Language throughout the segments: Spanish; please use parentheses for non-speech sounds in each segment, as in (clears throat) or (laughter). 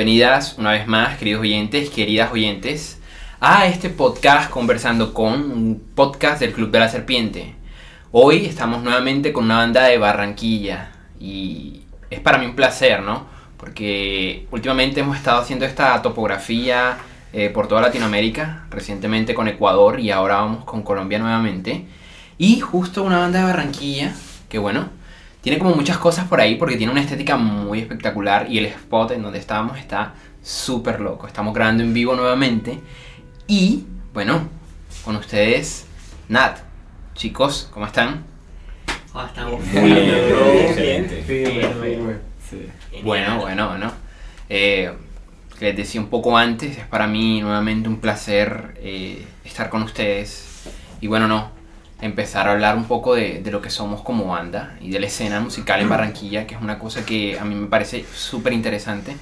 bienvenidas una vez más, queridos oyentes, queridas oyentes, a este podcast Conversando con, un podcast del Club de la Serpiente. Hoy estamos nuevamente con una banda de Barranquilla y es para mí un placer, ¿no? Porque últimamente hemos estado haciendo esta topografía eh, por toda Latinoamérica, recientemente con Ecuador y ahora vamos con Colombia nuevamente. Y justo una banda de Barranquilla, que bueno, tiene como muchas cosas por ahí porque tiene una estética muy espectacular y el spot en donde estábamos está súper loco. Estamos grabando en vivo nuevamente y bueno, con ustedes, Nat. Chicos, ¿cómo están? Ah, estamos Muy bien, bien. excelente. Bueno, bueno, bueno. Eh, que les decía un poco antes, es para mí nuevamente un placer eh, estar con ustedes. Y bueno, no, empezar a hablar un poco de, de lo que somos como banda y de la escena musical en Barranquilla, que es una cosa que a mí me parece súper interesante.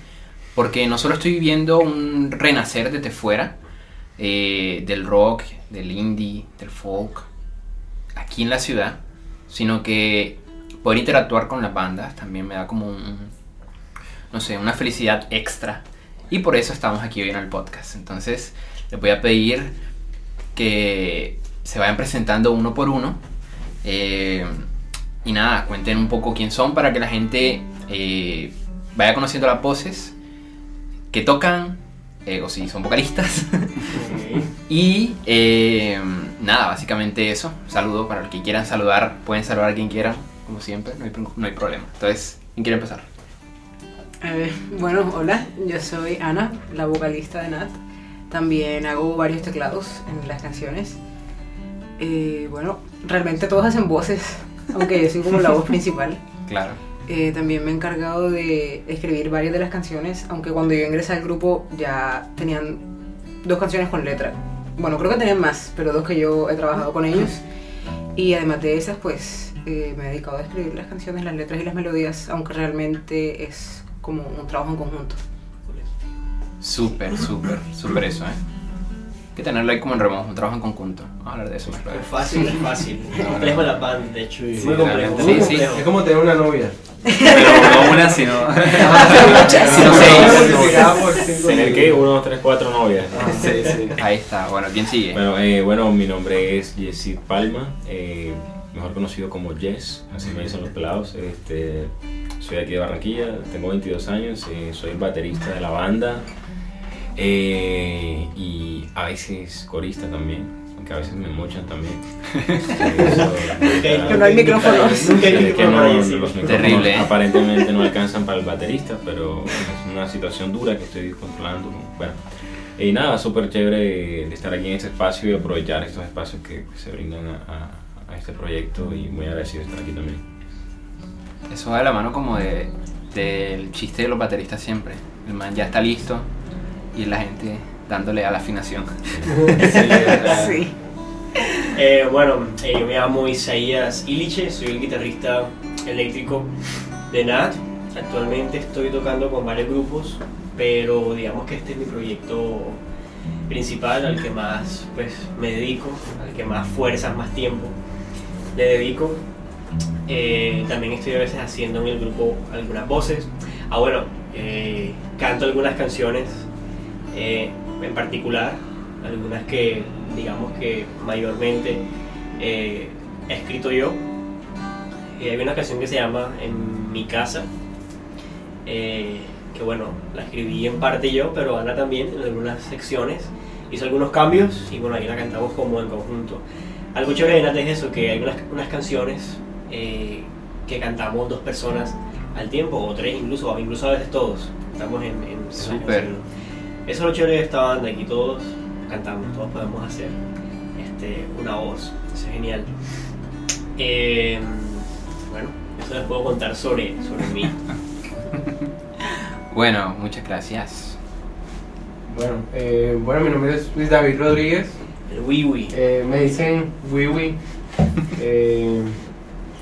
Porque no solo estoy viviendo un renacer desde fuera, eh, del rock, del indie, del folk, aquí en la ciudad, sino que poder interactuar con las bandas también me da como un, no sé, una felicidad extra. Y por eso estamos aquí hoy en el podcast. Entonces, les voy a pedir que se vayan presentando uno por uno. Eh, y nada, cuenten un poco quién son para que la gente eh, vaya conociendo las voces que tocan, eh, o si son vocalistas. (laughs) y eh, nada, básicamente eso. Saludo para los que quieran saludar, pueden saludar a quien quieran, como siempre, no hay, no hay problema. Entonces, ¿quién quiere empezar? Eh, bueno, hola, yo soy Ana, la vocalista de Nat. También hago varios teclados en las canciones. Eh, bueno, realmente todos hacen voces, (laughs) aunque yo soy como la voz principal. Claro. Eh, también me he encargado de escribir varias de las canciones, aunque cuando yo ingresé al grupo ya tenían dos canciones con letra. Bueno, creo que tenían más, pero dos que yo he trabajado con ellos. Y además de esas, pues eh, me he dedicado a escribir las canciones, las letras y las melodías, aunque realmente es como un trabajo en conjunto. Súper, súper, súper eso, ¿eh? Que tenerlo ahí como en remojo, un trabajo en conjunto. Vamos a hablar de eso más Es fácil, es fácil. (laughs) Complejo la band, de hecho. y Sí, muy complejo. Sí, sí. complejo. Es como tener una novia. Pero no una, sino. Sino seis. ¿Tener qué? Uno, dos, tres, cuatro novias. Sí, sí. Ahí está. Bueno, ¿quién sigue? Bueno, eh, bueno, mi nombre es Jesse Palma, eh, mejor conocido como Jess, así me dicen los pelados. Este, soy de aquí de Barranquilla, tengo 22 años, eh, soy baterista de la banda eh, y a veces corista también, aunque a veces me mochan también. (laughs) Que no hay micrófonos. Que no, los micrófonos Terrible, ¿eh? aparentemente no alcanzan para el baterista, pero es una situación dura que estoy controlando. Bueno, y nada, súper chévere de estar aquí en este espacio y aprovechar estos espacios que se brindan a, a- a este proyecto y muy agradecido de estar aquí también. Eso va de la mano como de, del chiste de los bateristas siempre. El man ya está listo y la gente dándole a la afinación. (laughs) Sí. (laughs) Eh, bueno, eh, yo me llamo Isaías Iliche, soy el guitarrista eléctrico de Nat. Actualmente estoy tocando con varios grupos, pero digamos que este es mi proyecto principal, al que más pues, me dedico, al que más fuerzas, más tiempo le dedico. Eh, también estoy a veces haciendo en el grupo algunas voces. Ah, bueno, eh, canto algunas canciones eh, en particular, algunas que digamos que mayormente eh, he escrito yo. Y hay una canción que se llama En mi casa, eh, que bueno, la escribí en parte yo, pero Ana también en algunas secciones hizo algunos cambios y bueno, ahí la cantamos como en conjunto. Algo chévere de es eso, que hay unas, unas canciones eh, que cantamos dos personas al tiempo, o tres incluso, o incluso a veces todos. Estamos en, en, en. Eso es lo chévere de esta banda, aquí todos cantamos, todos podemos hacer este, una voz, eso es genial. Eh, bueno, eso les puedo contar sobre, sobre mí. (laughs) Bueno, muchas gracias. Bueno, eh, bueno, mi nombre es Luis David Rodríguez. El wiwi. Eh, me dicen Wiwi. Eh,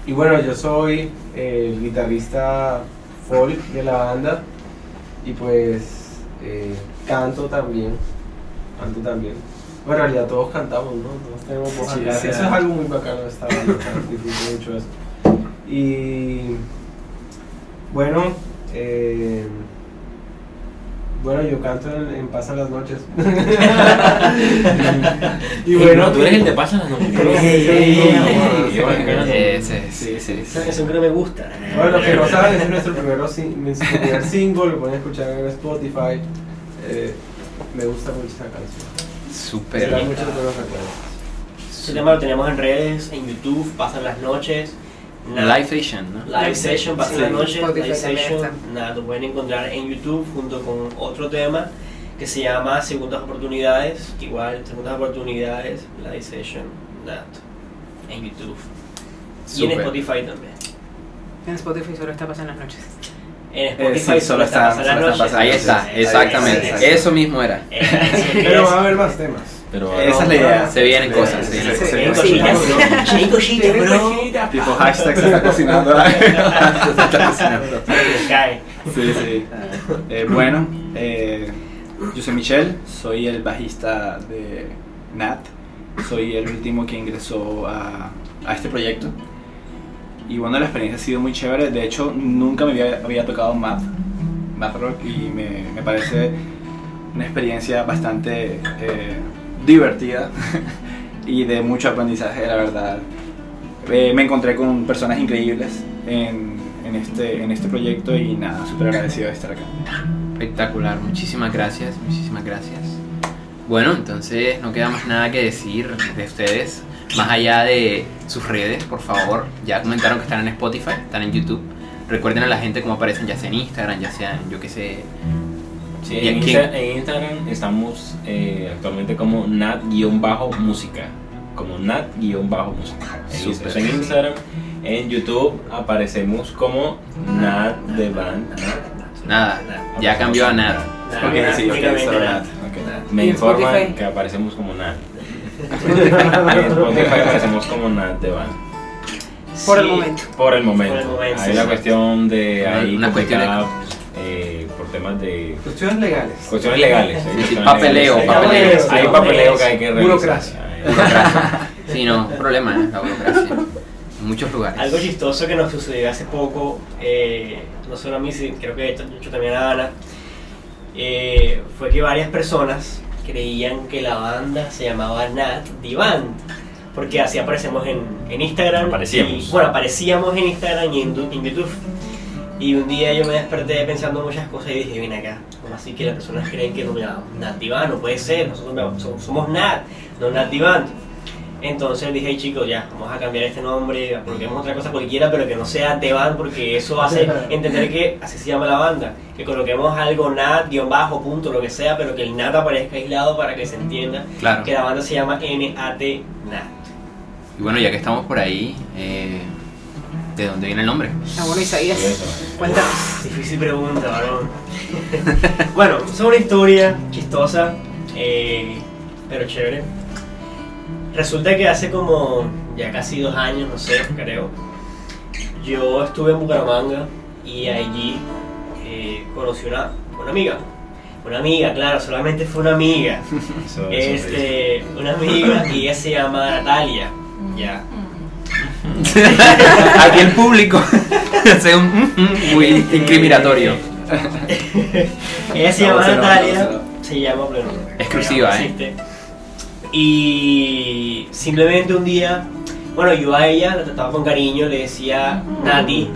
y bueno, yo soy el guitarrista folk de la banda. Y pues eh, canto también. Canto también. Bueno, en realidad todos cantamos, ¿no? Todos tenemos voz Sí, acá. sí, Eso sí. es algo muy bacano de esta banda, disfruto mucho eso. Y bueno, eh, bueno, yo canto en, en Pasan las noches. (laughs) y Ey, bueno, no, tú eres el de Pasa las noches. Sí, sí, Esa canción que no me gusta. Bueno, los que no saben, es nuestro primero sin- nuestro primer single, lo pueden escuchar en Spotify. Eh, me gusta mucho esa canción. Me Súper. da muchos buenos recuerdos. Ese tema lo tenemos en redes, en YouTube, pasan las noches. Nada. Live Station, ¿no? Live Session, pasan Sí, las noches, Spotify Live Session, nada, lo pueden encontrar en YouTube junto con otro tema que se llama Segundas Oportunidades, igual, Segundas Oportunidades, Live Session, nada, en YouTube. Y en. Spotify también. En Spotify solo está pasando las noches. En Eh, Spotify sí, solo está- solo está. Pasan Ahí está, exactamente. Ahí. Eso mismo era. Eh, Pero va a haber más temas. Pero Esa es la idea. Se vienen cosas, sí. Sí, sí. Tipo hashtag se está (laughs) cocinando. se está cocinando. (laughs) Se cae. Sí, sí. Eh, bueno, eh, yo soy Michelle, soy el bajista de Nat. Soy el último que ingresó a, a este proyecto. Y bueno, la experiencia ha sido muy chévere. De hecho, nunca me había, tocado math, math rock y me, me parece una experiencia bastante eh, divertida (laughs) y de mucho aprendizaje, la verdad. Eh, me encontré con personas increíbles en, en este, en este proyecto y nada, súper agradecido de estar acá. Espectacular, muchísimas gracias, muchísimas gracias. Bueno, entonces no queda más nada que decir de ustedes, más allá de sus redes, por favor. Ya comentaron que están en Spotify, están en YouTube. Recuerden a la gente cómo aparecen, ya sea en Instagram, ya sea en, yo qué sé. Sí, ¿Y en? Insta- Instagram estamos eh, actualmente como nat-música. Como nat-música. En En Instagram, en YouTube aparecemos como nat de band. Nada, ya cambió a nada. Nada, Ok, sí, ok, únicamente solo nada. Nat. Me ¿Y en informan que aparecemos como nat. En Spotify aparecemos como nat de band. Por el Sí. momento. Por el momento. Por el momento, Hay sí. la cuestión de Una- ahí una cuestión eh, por temas de Cuestiones legales. cuestiones legales. hay Sí, cuestiones papeleo, legales. papeleo. Hay papeleo que hay que revisar. Burocracia. Hay- (laughs) Sí, no, problema, ¿eh? la burocracia. En muchos lugares. Algo chistoso que nos sucedió hace poco, eh, no solo a mí, sí, creo que mucho también a Ana, eh, fue que varias personas creían que la banda se llamaba Nat Divan, porque así aparecemos en, en Instagram. Aparecíamos. y- bueno, aparecíamos en Instagram y en, YouTube. Y un día yo me desperté pensando muchas cosas y dije, ven acá, ¿cómo así que las personas creen que nos llamamos Nat Divan? No puede ser, nosotros no- somos, somos Nat, no Nat Divan. Entonces dije, "Hey, chicos, ya, vamos a cambiar este nombre, coloquemos otra cosa cualquiera, pero que no sea The Band, porque eso hace (laughs) entender que así se llama la banda. Que coloquemos algo nat, guion bajo, punto, lo que sea, pero que el nat aparezca aislado para que se entienda Claro. que la banda se llama N-A-T, Nat. Y bueno, ya que estamos por ahí, eh, ¿de dónde viene el nombre? Ah, bueno, Isaías, cuéntanos. Difícil pregunta, varón. (laughs) bueno, es una historia chistosa, eh, pero chévere. Resulta que hace como ya casi dos años, no sé, creo, yo estuve en Bucaramanga y allí eh, conocí una, una amiga. Una amiga, claro, solamente fue una amiga. (laughs) Eso- eso Este, una amiga y ella se llama Natalia. Ya. (laughs) Aquí el público (laughs) hace un mm, mm, muy incriminatorio. Ella se llama Natalia, se llama pero Exclusiva, no ¿eh? Y simplemente un día, bueno, yo a ella la trataba con cariño, le decía Nati,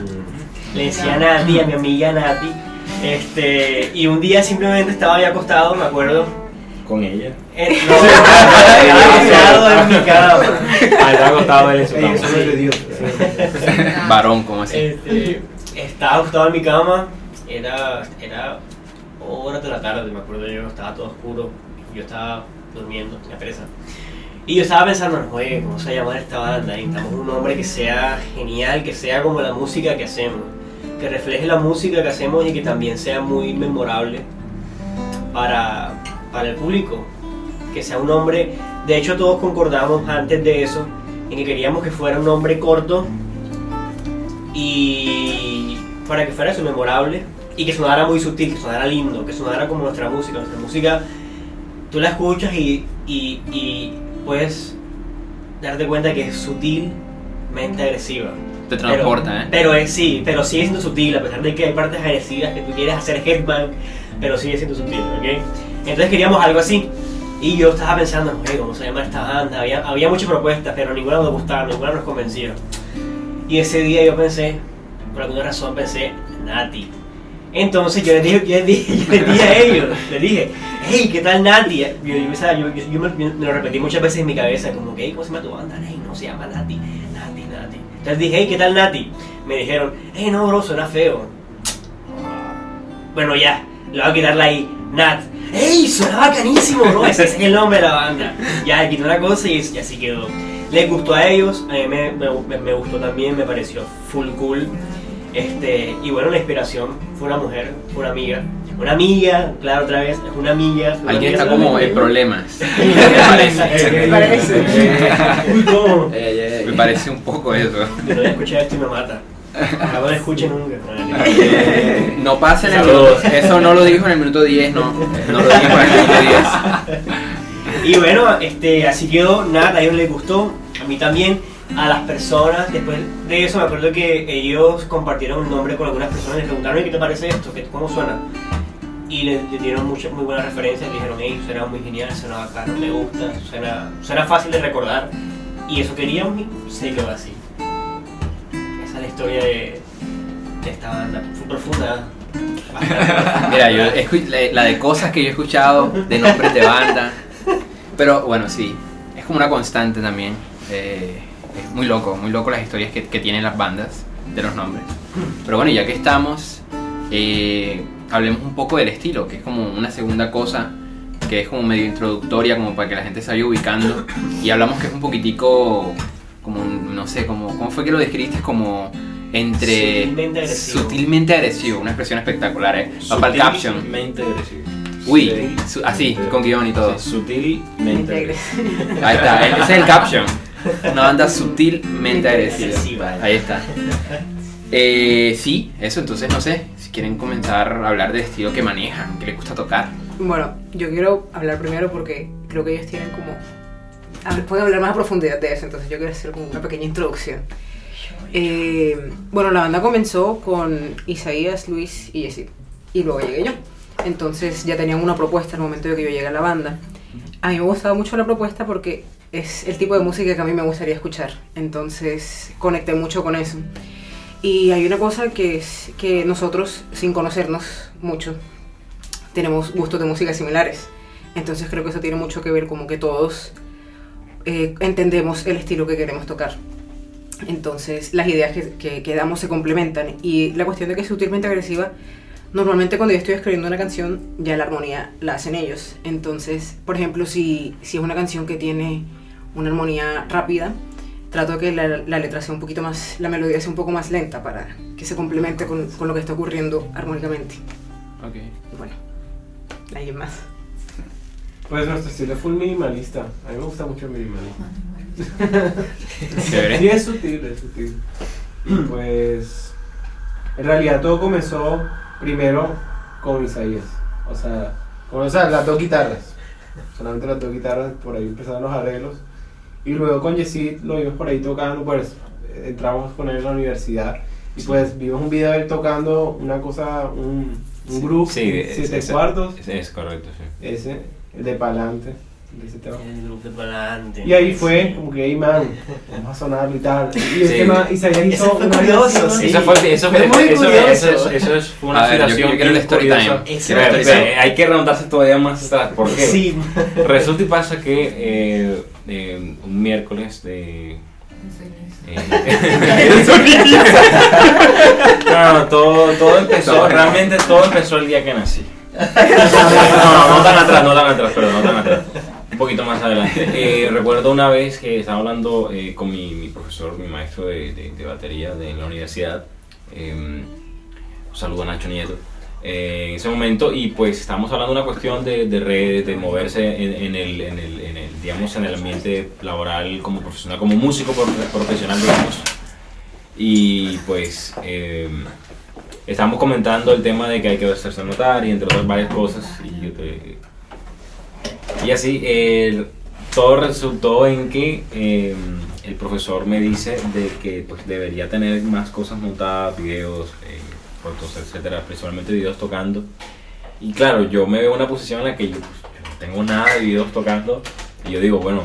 le decía Nati a mi amiga Nati. Este, y un día simplemente estaba ahí acostado, me acuerdo. Con ella. eh, no, estaba acostado en mi cama. Ah, está acostado él en su cama. Dios. Varón, como así. Este, estaba acostado en mi cama, era, era horas de la tarde, me acuerdo yo, estaba todo oscuro, yo estaba durmiendo, la presa. Y yo estaba pensando, oye, ¿cómo se va a llamar esta banda? Necesitamos un nombre que sea genial, que sea como la música que hacemos, que refleje la música que hacemos y que también sea muy memorable para, para el público. Que sea un nombre, de hecho todos concordamos antes de eso, en que queríamos que fuera un nombre corto y para que fuera eso memorable y que sonara muy sutil, que sonara lindo, que sonara como nuestra música. Nuestra música tú la escuchas y, y, y puedes darte cuenta que es sutilmente agresiva. Te transporta, pero, ¿eh? Pero es, sí, pero sigue siendo sutil, a pesar de que hay partes agresivas que tú quieres hacer headbang, pero sigue siendo sutil, ¿ok? Entonces queríamos algo así. Y yo estaba pensando, "Oye, ¿cómo se llama esta banda? Había, había muchas propuestas, pero ninguna nos gustaba, ninguna nos convencía. Y ese día yo pensé, por alguna razón pensé, Nati. Entonces yo les dije, yo les dije, (laughs) yo les dije a ellos, les dije, hey, ¿qué tal Nati? Yo, yo, me, me lo repetí muchas veces en mi cabeza, como que, hey, ¿cómo se llama tu banda? Hey, no se llama Nati, Nati, Nati. Entonces dije, hey, ¿qué tal Nati? Me dijeron, hey, no, bro, suena feo. Bueno, ya, le voy a quitarla ahí, Nat. ¡Ey! Suena bacanísimo, bro. Ese es el nombre de la banda. Ya, le quité una cosa y, y así quedó. Les gustó a ellos, a mí me, me- me gustó también, me pareció full cool. Este, y bueno, la inspiración fue una mujer, fue una amiga. Una amiga, claro, otra vez, es una amiga. una Alguien amiga está como en problemas. (laughs) Me parece. Me parece. Uy, ¿cómo? (laughs) Ey, ey, ey. Me parece un poco eso. Yo no escuchar esto y me mata. No lo escuche nunca. (laughs) No pasa en el minuto. Eso no lo dijo en el minuto 10, no. No lo dijo en el minuto 10. Y bueno, este, así quedó, nada, a ellos les gustó, a mí también, a las personas, después de eso me acuerdo que ellos compartieron un nombre con algunas personas, les preguntaron, "Oye, ¿qué te parece esto? ¿Qué, ¿Cómo suena? Y le, le dieron muchas muy buenas referencias, le dijeron, hey, suena muy genial, suena bacano, me gusta, suena, suena fácil de recordar, y eso queríamos y se quedó así. Esa es la historia de, de esta banda, fue profunda. (laughs) Mira, yo la de cosas que yo he escuchado, de nombres de banda. Pero bueno, sí, es como una constante también. eh, es muy loco, muy loco las historias que, que tienen las bandas de los nombres. Pero bueno, ya que estamos, eh, hablemos un poco del estilo, que es como una segunda cosa que es como medio introductoria, como para que la gente se vaya ubicando. Y hablamos que es un poquitico, como, no sé, como, ¿cómo fue que lo describiste? Como entre... Sutilmente agresivo. Sutilmente agresivo, una expresión espectacular, ¿eh? Va para el caption. Sutilmente agresivo. Uy, Sí. su- así, con guion y todo. Sí, sutilmente agresivo. Ahí está, ese es el caption. Una banda sutilmente agresiva. Ahí está. Eh, sí, eso, entonces no sé, si quieren comenzar a hablar del estilo que manejan, que les gusta tocar. Bueno, yo quiero hablar primero porque creo que ellos tienen como... hab- Pueden hablar más a profundidad de eso, entonces yo quiero hacer como una pequeña introducción. Eh, bueno, la banda comenzó con Isaías, Luis y Jessy. Y luego llegué yo. Entonces ya tenían una propuesta al momento de que yo llegué a la banda. A mí me gustaba mucho la propuesta porque es el tipo de música que a mí me gustaría escuchar. Entonces conecté mucho con eso. Y hay una cosa que es que nosotros, sin conocernos mucho, tenemos gustos de música similares. Entonces creo que eso tiene mucho que ver como que todos eh, entendemos el estilo que queremos tocar. Entonces las ideas que, que, damos se complementan. Y la cuestión de que es sutilmente agresiva, normalmente cuando yo estoy escribiendo una canción, ya la armonía la hacen ellos. Entonces, por ejemplo, si, si es una canción que tiene una armonía rápida, trato de que la, la letra sea un poquito más, la melodía sea un poco más lenta para que se complemente con, con lo que está ocurriendo armónicamente. Ok. Y bueno, ¿alguien más? Pues nuestro estilo es full minimalista. A mí me gusta mucho el minimalismo. (laughs) Sí, es sutil, es sutil. Pues en realidad todo comenzó primero con Isaías. O sea, con o sea, las dos guitarras. Solamente las dos guitarras, por ahí empezaron los arreglos. Y luego con Yesid lo vimos por ahí tocando, pues entramos con él en la universidad. Y pues vimos un video de él tocando una cosa, un, un groove, Sí, siete es- cuartos. es- es correcto, sí. Ese, el de pa'lante. de ese tema. El grupo de pa'lante. Y ahí fue como que, hey man, vamos a sonarlo y tal. Y Sí. man, Isaías Eso hizo una curioso, sí. Eso fue, eso fue, Fue muy eso, curioso. eso es, eso es fue una A ver, yo- situación yo quiero el story curiosa. time. Eso Quiero el hay que remontarse todavía más atrás. ¿Por qué? Sí. Resulta y pasa que eh, eh, un miércoles de. eh, no, (laughs) no, todo, todo empezó, realmente todo empezó el día que nací. No, (laughs) no, no tan atrás, no tan atrás, perdón, no tan atrás. Un poquito más adelante. Eh, recuerdo una vez que estaba hablando eh, con mi, mi profesor, mi maestro de, de- de batería de la universidad. eh, un saludo a Nacho Nieto. Eh, en ese momento y pues estábamos hablando de una cuestión de, de redes, de moverse en, en el, en, el, en el, digamos, en el ambiente laboral como profesional, como músico pro- profesional, digamos. Y pues eh, estábamos comentando el tema de que hay que hacerse notar y entre otras varias cosas. Y Y así, el- todo resultó en que eh, el profesor me dice de que pues, debería tener más cosas montadas, videos, eh, fotos, etcétera, principalmente videos tocando. Y claro, yo me veo en una posición en la que yo, pues, yo no tengo nada de videos tocando. Y yo digo, bueno,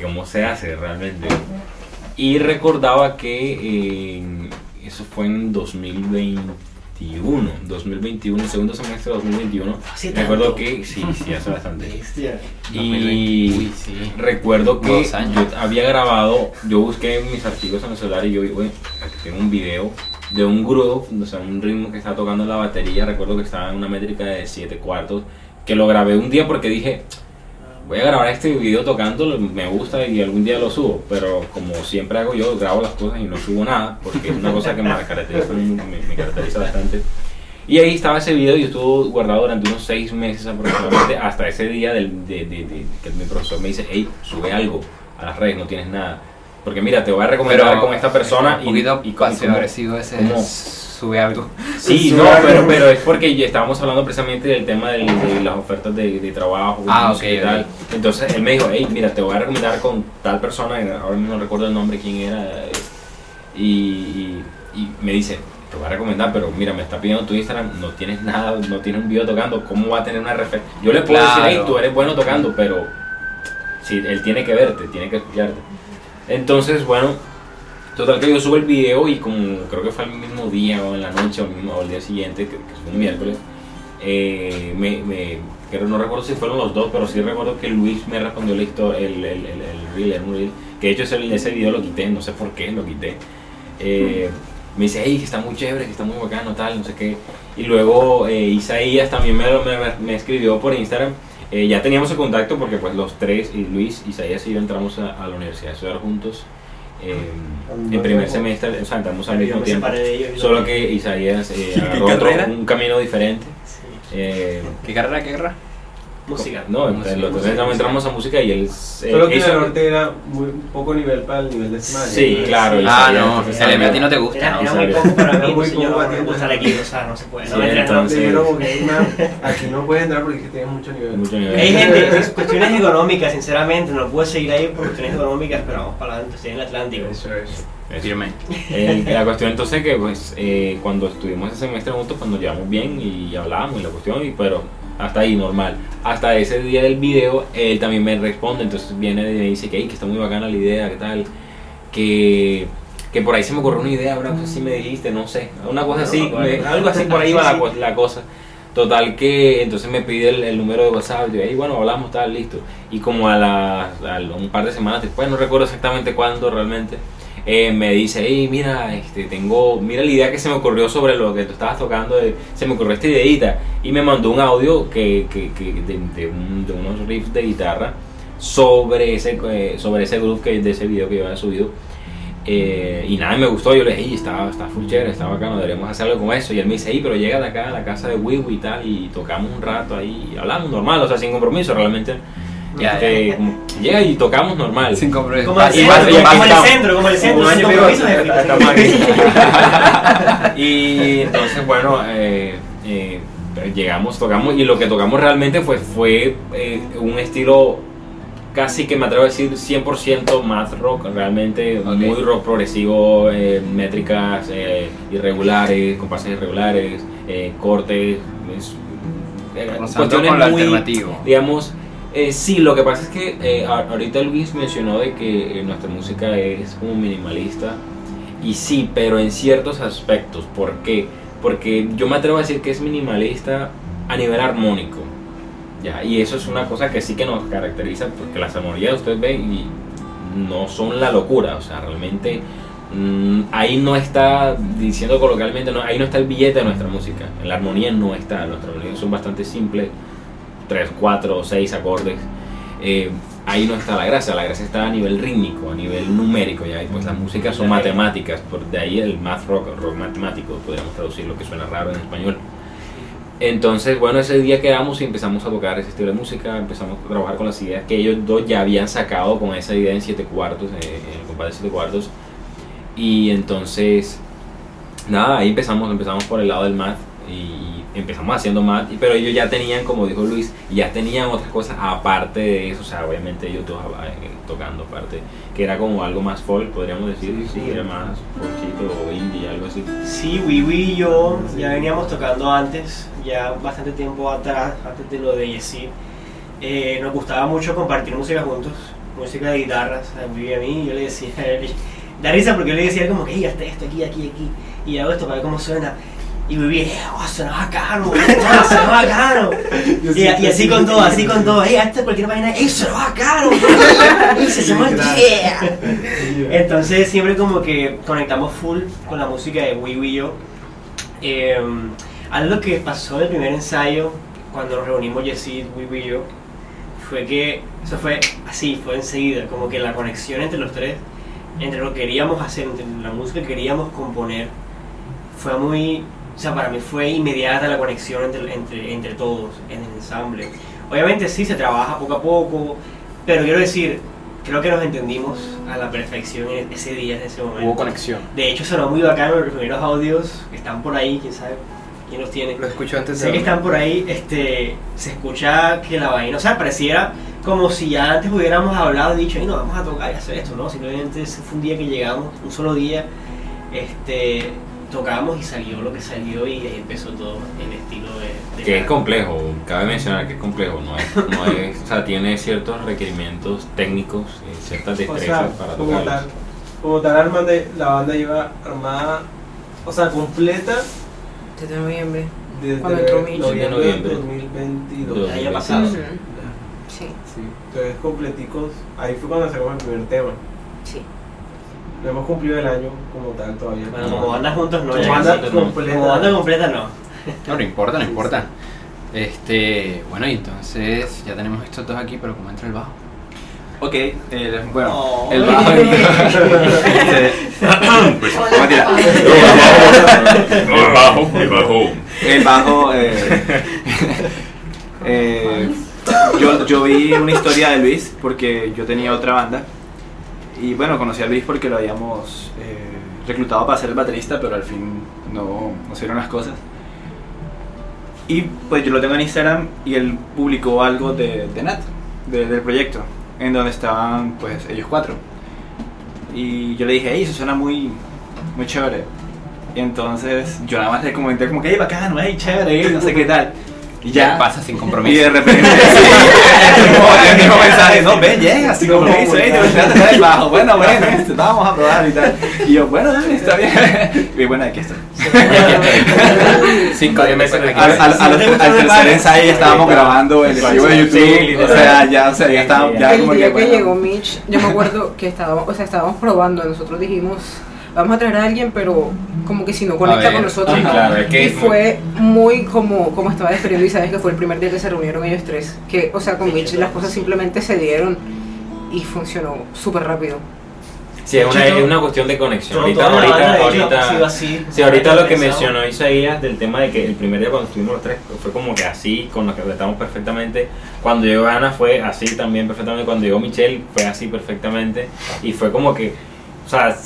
¿cómo se hace realmente? Y recordaba que eh, eso fue en 2021, 2021, segundo semestre de 2021. Hace Recuerdo tanto. que, sí, sí, hace bastante. Bestia. Y Uy, sí. recuerdo que yo había grabado, yo busqué mis archivos en el celular y yo, bueno, aquí tengo un video de un groove, o sea, un ritmo que estaba tocando la batería. Recuerdo que estaba en una métrica de 7 cuartos, que lo grabé un día porque dije, voy a grabar este video tocando, me gusta y algún día lo subo. Pero como siempre hago yo, grabo las cosas y no subo nada, porque es una cosa que me caracteriza, me, me caracteriza bastante. Y ahí estaba ese video y estuvo guardado durante unos seis meses aproximadamente, hasta ese día del, de, de- de- que mi profesor me dice, hey, sube algo a las redes, no tienes nada. Porque mira, te voy a recomendar con esta persona Un y, y, pasivo agresivo ese cómo- sube algo. Sí, (laughs) Sube no, algo. pero, pero es porque estábamos hablando precisamente del tema de, las ofertas de, de trabajo. Ah, y tal. Entonces él me dijo, hey, mira, te voy a recomendar con tal persona, ahora mismo no recuerdo el nombre, quién era, y, y- y me dice, te voy a recomendar, pero mira, me está pidiendo tu Instagram, no tienes nada, no tienes un video tocando, ¿cómo va a tener una referencia? Yo le puedo decir, hey, tú eres bueno tocando, pero sí, él tiene que verte, tiene que escucharte. Entonces, bueno, total que yo subo el video y como creo que fue el mismo día o en la noche o, el mismo- o el día siguiente, que, que fue un miércoles, eh, me, me- creo, no recuerdo si fueron los dos, pero sí recuerdo que Luis me respondió la historia, el, el, el, el reel, un reel, que de hecho ese, ese video lo quité, no sé por qué lo quité. Eh, me dice, hey, que está muy chévere, que está muy bacano, tal, no sé qué. Y luego eh, Isaías también me, me, me escribió por Instagram. Eh, ya teníamos el contacto porque pues los tres, y Luis, Isaías y yo entramos a, a la universidad a estudiar juntos. eh, en primer semestre, o sea, entramos al mismo tiempo. Solo lo- que Isaías eh, (laughs) ¿Qué agarró otro- un camino diferente. Sí. Eh, ¿Qué carrera, qué carrera? Música. no, Música, tres música, entramos, a música y él eh, Solo que hizo- el norte era muy poco nivel para el nivel de semana. Sí, claro. Ah, no, el M a ti no te gusta, Era, ¿no? era muy poco para mí, muy pues, poco ti, no gusta equipo, o sea, no se puede. Sí, No entonces- Te dijeron, porque hay una- aquí no puedes entrar porque es que tienes mucho nivel. mucho nivel. Hay gente, (laughs) es cuestiones económicas, sinceramente, no puedo seguir ahí por cuestiones económicas, pero vamos para adelante, estoy en el Atlántico. Eso es. Eh, la cuestión entonces que pues eh, cuando estuvimos ese semestre juntos pues nos llevamos bien y hablábamos y la cuestión y pero hasta ahí normal hasta ese día del video él también me responde entonces viene y me dice que, "Ey, que está muy bacana la idea que tal que que por ahí se me ocurrió una idea ahora pues sí me dijiste no sé una cosa No, así me- algo así por ahí (laughs) va la, sí. la cosa Total que entonces me pide el, el número de WhatsApp, y "Ey, bueno, hablamos, tal, listo. Y como a, las a un par de semanas después, no recuerdo exactamente cuándo realmente, eh, me dice, hey, mira, este, tengo, mira la idea que se me ocurrió sobre lo que tú estabas tocando, de- se me ocurrió esta ideita. Y me mandó un audio que, que, que de, de un- de unos riffs de guitarra sobre ese, eh, sobre ese grupo que, de ese video que yo había subido. Eh, y nada, me gustó. Yo le dije, "Ey, está, full chévere, está bacano, deberíamos hacer algo con eso. Y él me dice, pero llega de acá a la casa de Wiwi y tal, y tocamos un rato ahí, y hablamos normal, o sea, sin compromiso, realmente. Ya, Este, como- llega y tocamos normal. Sin compromiso. Como el y centro, más- y como el centro, como el centro, sin compromiso, (laughs) aquí. (laughs) y entonces, bueno, eh, eh, llegamos, tocamos, y lo que tocamos realmente fue, fue eh, un estilo casi que me atrevo a decir 100% math rock, realmente muy rock progresivo, eh, métricas eh, irregulares, compases irregulares, eh, cortes, eh, cuestiones con lo muy, alternativo. digamos, eh, sí, lo que pasa es que eh, ahorita Luis mencionó de que eh, nuestra música es como minimalista y sí, pero en ciertos aspectos. ¿Por qué? Porque yo me atrevo a decir que es minimalista a nivel armónico. Ya, y eso es una cosa que sí que nos caracteriza, porque las armonías ustedes ven y no son la locura, o sea, realmente mm, ahí no está, diciendo coloquialmente, no, ahí no está el billete de nuestra música, la armonía no está, nuestras armonías son bastante simples, 3, 4, 6 acordes, eh, ahí no está la gracia, la gracia está a nivel rítmico, a nivel numérico, ya, y pues las músicas son matemáticas, por de ahí el math rock, rock matemático, podríamos traducir lo que suena raro en español. Entonces, bueno, ese día quedamos y empezamos a tocar ese estilo de música, empezamos a trabajar con las ideas que ellos dos ya habían sacado con esa idea en siete cuartos, eh, en el compás de siete cuartos. Y entonces, nada, ahí empezamos, empezamos por el lado del math. y empezamos haciendo y- pero ellos ya tenían, como dijo Luis, ya tenían otras cosas aparte de eso, o sea, obviamente ellos todos eh, tocando aparte, que era como algo más folk, podríamos decir, sí, era más folkito o indie, algo así. Sí, Wiwi y yo ya veníamos tocando antes, ya bastante tiempo atrás, antes de lo de Yesid. Eh, nos gustaba mucho compartir música juntos, música de guitarras, a Wiwi y a mí. Yo le decía da risa porque yo le decía como que, hey, hazte esto aquí, aquí, aquí, y hago esto para ver cómo suena. Y Wiwi, eh, oh, suena bacano, oh, suena bacano. Y, y así con todo, así con todo, hey, hazte cualquier vaina, hey, suena bacano. Y se llama yeah. Entonces siempre como que conectamos full con la música de Wiwi y yo. Eh, algo que pasó en el primer ensayo, cuando nos reunimos Yesid, Wiwi y yo, fue que eso fue así, fue enseguida, como que la conexión entre los tres, entre lo que queríamos hacer, entre la música que queríamos componer, fue muy, o sea, para mí fue inmediata la conexión entre, entre, entre todos en el ensamble. Obviamente sí se trabaja poco a poco, pero quiero decir, creo que nos entendimos a la perfección en ese día, en ese momento. Hubo conexión. De hecho, sonó muy bacano los primeros audios que están por ahí, quién sabe quién los tiene. Lo escucho antes de Sé que están por ahí, este, se escucha que la vaina, o sea, pareciera como si ya antes hubiéramos hablado y dicho, "Ay, no, vamos a tocar y hacer esto, ¿no? Simplemente fue un día que llegamos, un solo día, este, tocamos y salió lo que salió y empezó todo el estilo de... de Que es complejo, cabe mencionar que es complejo, no es, no es, o sea, tiene ciertos requerimientos técnicos, eh, ciertas O destrezas sea, para como tocarlos. tal, como tal Armande, la banda lleva armada, o sea, completa Desde noviembre. desde noviembre del Noviembre. 2022. Dos. El año pasado. Sí, Sí, entonces completicos, ahí fue cuando sacamos el primer tema. No hemos cumplido el año como tal todavía. Bueno, como banda juntos no, Como banda completa. Como banda completa no. (laughs) No, no importa, no importa. Este, bueno, y entonces ya tenemos estos dos aquí, pero ¿cómo entra el bajo? Ok, eh, bueno, Oh. el bajo. pues, (laughs) mentira. El bajo, el bajo. El bajo. eh, (laughs) eh, yo, yo vi una historia de Luis porque yo tenía otra banda. Y bueno, conocí a Luis porque lo habíamos eh, reclutado para ser el baterista, pero al fin no, no se las cosas. Y pues yo lo tengo en Instagram y él publicó algo de, de Nat, de- del proyecto, en donde estaban pues ellos cuatro. Y yo le dije, hey, eso suena muy, muy chévere. Y entonces yo nada más le comenté como que, hey, bacano, hey, chévere, hey, no sé qué tal. Y ya. pasa sin Y compromiso. de repente, (laughs) sí, el mismo, mensaje, no, ven, llega, así como que hizo, hey, te voy a tocar el bajo, bueno, bueno, (laughs) este, vamos a probar y tal. Y yo, bueno, dale, está bien. Y bueno, aquí está. Cinco diez meses. Al, al, al, al tercer ensayo ya estábamos grabando el archivo de YouTube, o sea, ya, o sea, ya estábamos, ya el día que, llegó Mitch, yo me acuerdo que estábamos, o sea, estábamos probando, nosotros dijimos, vamos a traer a alguien, pero como que si no conecta ver, con nosotros. sí, claro, es que y fue muy como, como estaba describiendo y sabes que fue el primer día que se reunieron ellos tres. Que, o sea, con Mitch las cosas simplemente se dieron y funcionó súper rápido. Sí, es una, es una cuestión de conexión. Ahorita, ahorita, ahorita, así. sí, ahorita lo que mencionó Isaías del tema de que el primer día cuando estuvimos los tres fue como que así, con lo que estamos perfectamente. Cuando llegó Ana fue así también perfectamente. Cuando llegó Michelle fue así perfectamente. Y fue como que, o sea,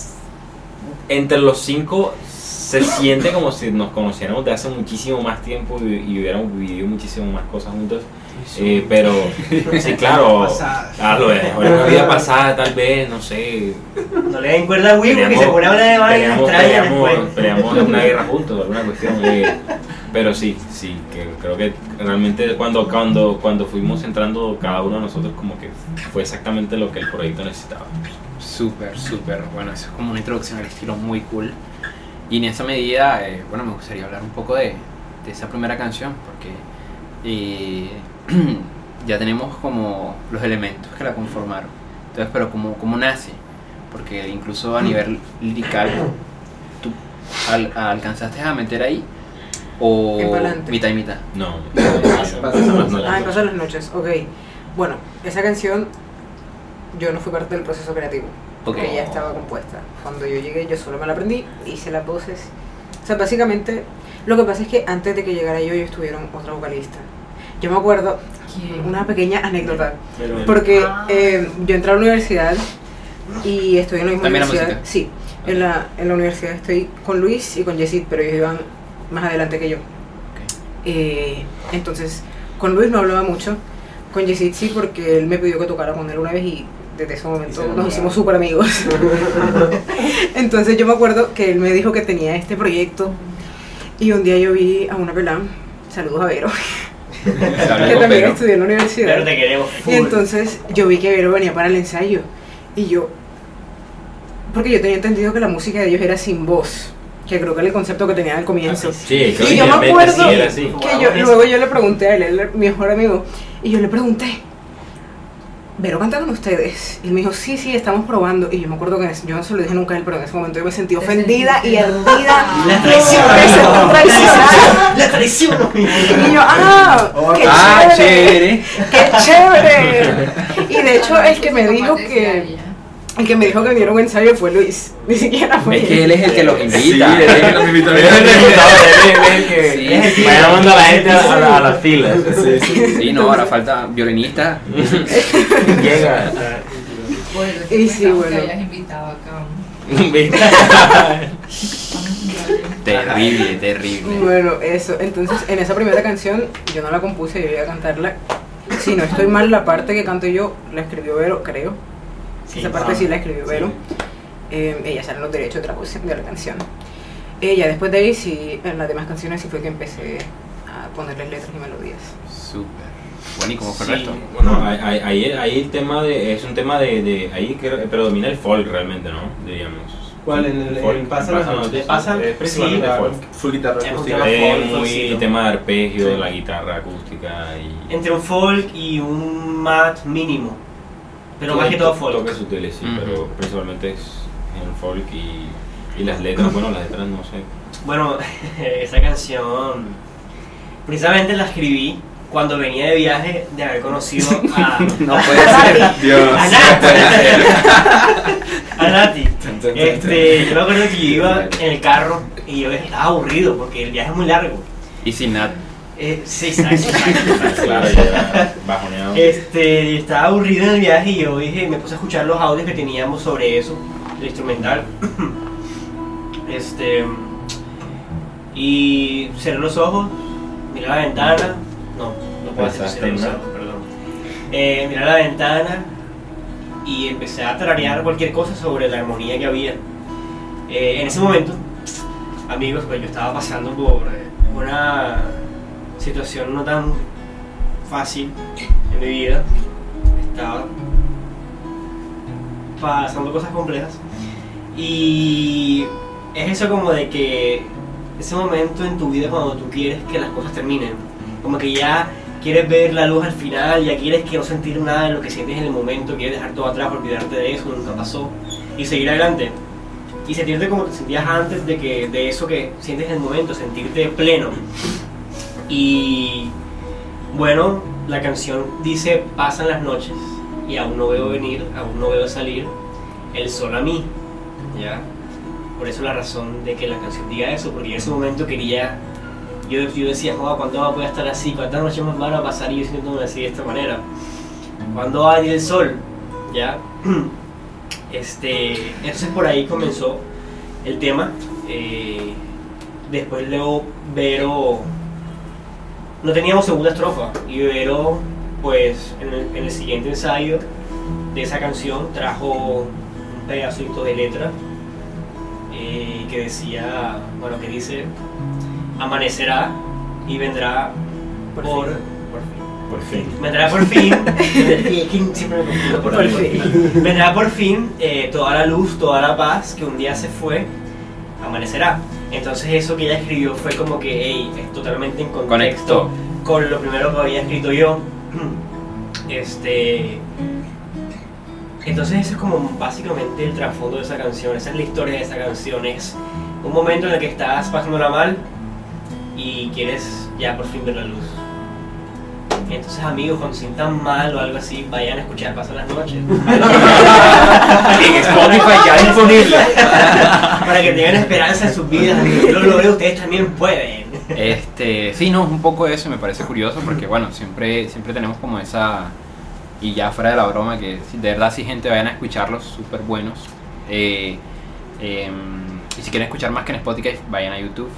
entre los cinco se siente como si nos conociéramos de hace muchísimo más tiempo y, y hubiéramos vivido muchísimo más cosas juntos. Eh, pero, (laughs) sí, claro, ah, lo es. Ahora, una vida pasada, tal vez, no sé, No le den cuerda a Wii porque se pone a hablar de extrañas peleamos, después. peleamos en una guerra juntos, alguna cuestión. eh, pero sí, sí, que creo que realmente cuando, cuando, cuando fuimos entrando cada uno de nosotros como que fue exactamente lo que el proyecto necesitaba. Súper, súper. Bueno, eso es como una introducción al estilo muy cool. Y en esa medida, eh, bueno, me gustaría hablar un poco de, de esa primera canción, porque eh, (clears throat) ya tenemos como los elementos que la conformaron. Entonces, pero ¿cómo, cómo nace? Porque incluso a nivel lirical, ¿tú al- alcanzaste a meter ahí? ¿O mitad y mitad? No, Pasa- pasa no, las no, Ah, de las Noches, ok. Bueno, esa canción yo no fui parte del proceso creativo. Porque Ok. ya estaba compuesta. Cuando yo llegué, yo solo me la aprendí, hice las voces. O sea, básicamente, lo que pasa es que antes de que llegara yo, ellos tuvieron otra vocalista. Yo me acuerdo, una pequeña anécdota, Pero- porque eh, yo entré a la universidad y estoy en la misma ¿También la universidad. música? Sí, en la, en la universidad estoy con Luis y con Jessit, pero ellos iban más adelante que yo. Eh, entonces, con Luis no hablaba mucho, con Yesid sí, porque él me pidió que tocara con él una vez y desde ese momento nos hicimos súper amigos. (laughs) entonces yo me acuerdo que él me dijo que tenía este proyecto y un día yo vi a una pelada, saludos a Vero, (laughs) que también estudió en la universidad. Pero te queremos full. Y entonces yo vi que Vero venía para el ensayo y yo, porque yo tenía entendido que la música de ellos era sin voz, que creo que era el concepto que tenían al comienzo. Sí, creo Y yo me acuerdo sí que yo, luego yo le pregunté a él, él mi mejor amigo, y yo le pregunté, ¿Vero canta con ustedes? Y él me dijo, sí, sí, estamos probando. Y yo me acuerdo que yo no se lo dije nunca a él, pero en ese momento yo me sentí ofendida y ardida. La traición. La traición. Y yo, ah, qué Ah, chévere. chévere. ¡Qué chévere! (laughs) Y de hecho, el que me dijo que. El que me dijo que viera un ensayo fue Luis. (laughs) Ni siquiera fue. Es que él es el que los invita. Sí, él es el que los invita. Él es el él es- que Sí, sí. va llamando a la gente a, a la- a las filas. Sí, no, ahora falta violinista. (laughs) Llega. Y sí, bueno. Que hayas invitado acá. Terrible, terrible. Bueno, eso. Entonces, en esa primera canción, yo no la compuse, yo iba a cantarla. Si no estoy mal, la parte que canto yo la escribió Vero, creo. Esa parte sí la escribió Vero. Eh, ella sale en los derechos de voz- de la canción. Ella, después de ahí, sí, en las demás canciones sí fue que empecé a ponerles letras y melodías. Súper. Bueno, ¿y cómo fue el Sí. resto? Bueno, ahí, ahí- ahí, el tema de, es un tema de, de ahí que predomina el folk realmente, ¿no? Diríamos. ¿Cuál? ¿En el- Folk, en Es principalmente sí. folk. Full guitarra Es un acústica. tema Es folk, muy tema de arpegio, Sí. la guitarra acústica y... Entre un folk y un mat mínimo. Pero más que todo folk. Toques sutiles, sí, Ujú. pero principalmente es en el folk y, y las letras, bueno, las letras no sé. Bueno, (laughs) esa canción precisamente la escribí cuando venía de viaje de haber conocido a, No puede ser. Dios. a Nati. a Nati. Este, yo me acuerdo que yo iba en el carro y yo estaba aburrido porque el viaje es muy largo. Y sin nada. Eh, exacto, exacto. (laughs) Claro, ya (laughs) bajoneado. Este, estaba aburrido en el viaje y yo dije, me puse a escuchar los audios que teníamos sobre eso, el instrumental. (clears throat) Este, y cerré los ojos, miré la ventana, no, no puedo Pensaste cerré los ojos, perdón. Eh, miré la ventana y empecé a tararear cualquier cosa sobre la armonía que había. Eh, en ese momento, amigos, pues yo estaba pasando por una situación no tan fácil en mi vida. Estaba pasando cosas complejas. Y es eso como de que ese momento en tu vida cuando tú quieres que las cosas terminen. Como que ya quieres ver la luz al final, ya quieres que no sentir nada de lo que sientes en el momento, quieres dejar todo atrás, olvidarte de eso, nunca pasó, y seguir adelante. Y sentirte como te sentías antes de, que, de eso que sientes en el momento, sentirte pleno. Y bueno, la canción dice, pasan las noches y aún no veo venir, aún no veo salir el sol a mí. ¿Ya? Por eso la razón de que la canción diga eso, porque en ese momento quería, yo, yo decía, joder, ¿cuándo va a poder estar así? ¿Cuántas noches más van a pasar y yo sintiéndome así de esta manera? ¿Cuándo va a venir el sol? ¿Ya? (clears throat) Este, entonces por ahí comenzó el tema. eh, después luego Vero no teníamos segunda estrofa y Vero pues en el, en el siguiente ensayo de esa canción trajo un pedacito de letra eh, que decía, bueno, que dice amanecerá y vendrá por, por fin. Por fin. Vendrá por fin, (laughs) confundo por Por algo. fin. Vendrá por fin eh, toda la luz, toda la paz que un día se fue, amanecerá. Entonces eso que ella escribió fue como que, hey, es totalmente en contexto Conectó. con lo primero que había escrito yo. (clears throat) Este. Entonces ese es como básicamente el trasfondo de esa canción, esa es la historia de esa canción, es un momento en el que estás pasándola mal y quieres ya por fin ver la luz. Entonces amigos, cuando se sientan mal o algo así, vayan a escuchar Pasan las noches. (laughs) En Spotify ya disponible. Para que tengan esperanza en sus vidas, yo lo logré, ustedes también pueden. Este, sí, no, un poco eso me parece curioso porque, bueno, siempre, siempre tenemos como esa. Y ya fuera de la broma, que de verdad, si gente vayan a escucharlos, súper buenos. Eh, em, y si quieren escuchar más que en Spotify, vayan a YouTube.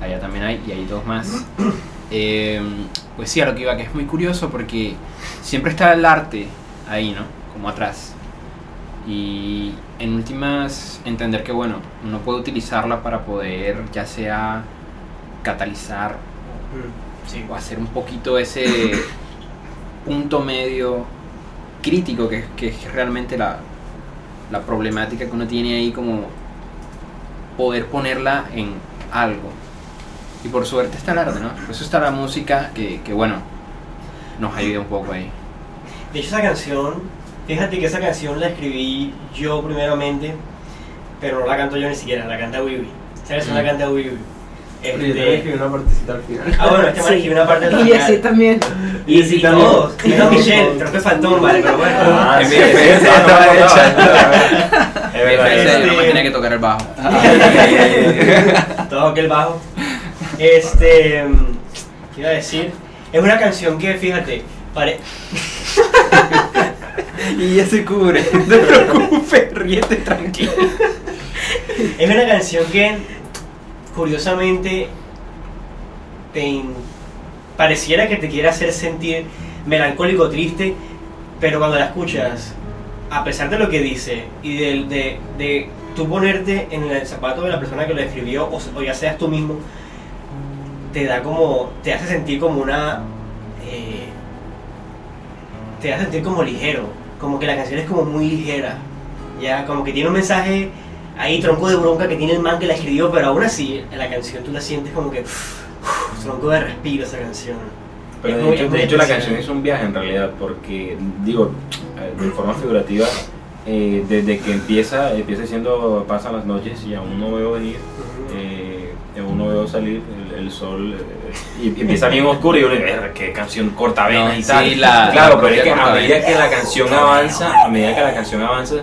Allá también hay, y hay dos más. Eh, pues sí, a lo que iba, que es muy curioso porque siempre está el arte ahí, ¿no? Como atrás. Y en últimas, entender que, bueno, uno puede utilizarla para poder ya sea catalizar Mm, Sí, o hacer un poquito ese (coughs) punto medio crítico que, que es realmente la, la problemática que uno tiene ahí como poder ponerla en algo. Y por suerte está el arte, ¿no? Por eso está la música que, que bueno, nos ayuda un poco ahí. De hecho, esa canción, fíjate que esa canción la escribí yo primeramente, pero no la canto yo ni siquiera, la canta Wiwi. Esa canción la Mm. canta Wiwi. Pero yo también escribí una partecita al final. Ah, bueno, este man escribió una parte del Y así también. Y, Sí, y también. todos. (laughs) Y no Michelle, creo que faltó un vale, pero bueno. Ah, En sí, mi sí, defensa, sí, estaba no, no, hecha. no. Es verdad, Ese, es yo no me este- tenía que tocar el bajo. (laughs) todo aquel bajo. Este. ¿Qué iba a decir? Es una canción que, fíjate, pare... (laughs) Y ya se cubre, no te preocupes, ríete tranquilo. es una canción que, curiosamente, te pareciera que te quiere hacer sentir melancólico, triste, pero cuando la escuchas, a pesar de lo que dice y de, de, de tú ponerte en el zapato de la persona que lo escribió, o, o ya seas tú mismo, te da como, te hace sentir como una, eh, te hace sentir como ligero, como que la canción es como muy ligera, ya, como que tiene un mensaje ahí, tronco de bronca que tiene el man que la escribió, pero aún así, en la canción tú la sientes como que, tronco de respiro esa canción. Pero Es de muy- hecho, de hecho la canción es un viaje en realidad, porque digo, eh, de forma figurativa, eh, desde que empieza, empieza diciendo pasan las noches y aún no veo venir, eh, aún no veo salir el, sol, eh, y empieza bien oscuro y uno dice, "Verga, qué canción cortavena No, y sí, tal. la- claro, la pero es que a medida que la canción avanza, a medida que la canción avanza,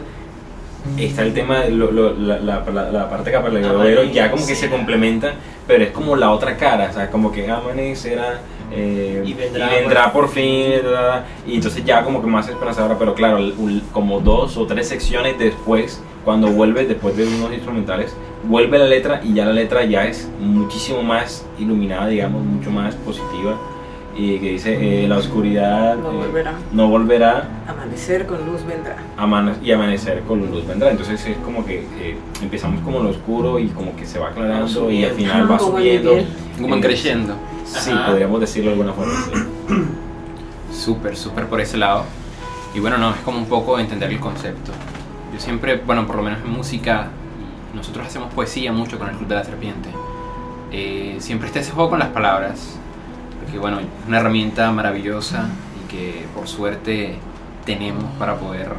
está el tema, de lo- lo- la, la, la, parte que para el ya como que se complementa, pero es como la otra cara, o sea, como que amanecerá eh, Y y vendrá vendrá, por por fin, y entonces ya como que más esperanzadora, pero claro, como dos o tres secciones después, cuando vuelve, después de unos instrumentales, vuelve la letra y ya la letra ya es muchísimo más iluminada, digamos, mucho más positiva, y que dice, eh, la oscuridad No eh, volverá. no volverá Amanecer con luz vendrá. amane- y amanecer con luz vendrá. Entonces es como que eh, empezamos como en lo oscuro y como que se va aclarando y al final va subiendo. Como en creyendo. Sí, Ajá. podríamos decirlo de alguna forma. sí. (clears throat) Súper, súper por ese lado. Y bueno, no, es como un poco entender el concepto. Yo siempre, bueno, por lo menos en música, nosotros hacemos poesía mucho con el Club de la Serpiente. eh, siempre está ese juego con las palabras. Porque bueno, es una herramienta maravillosa y que por suerte tenemos para poder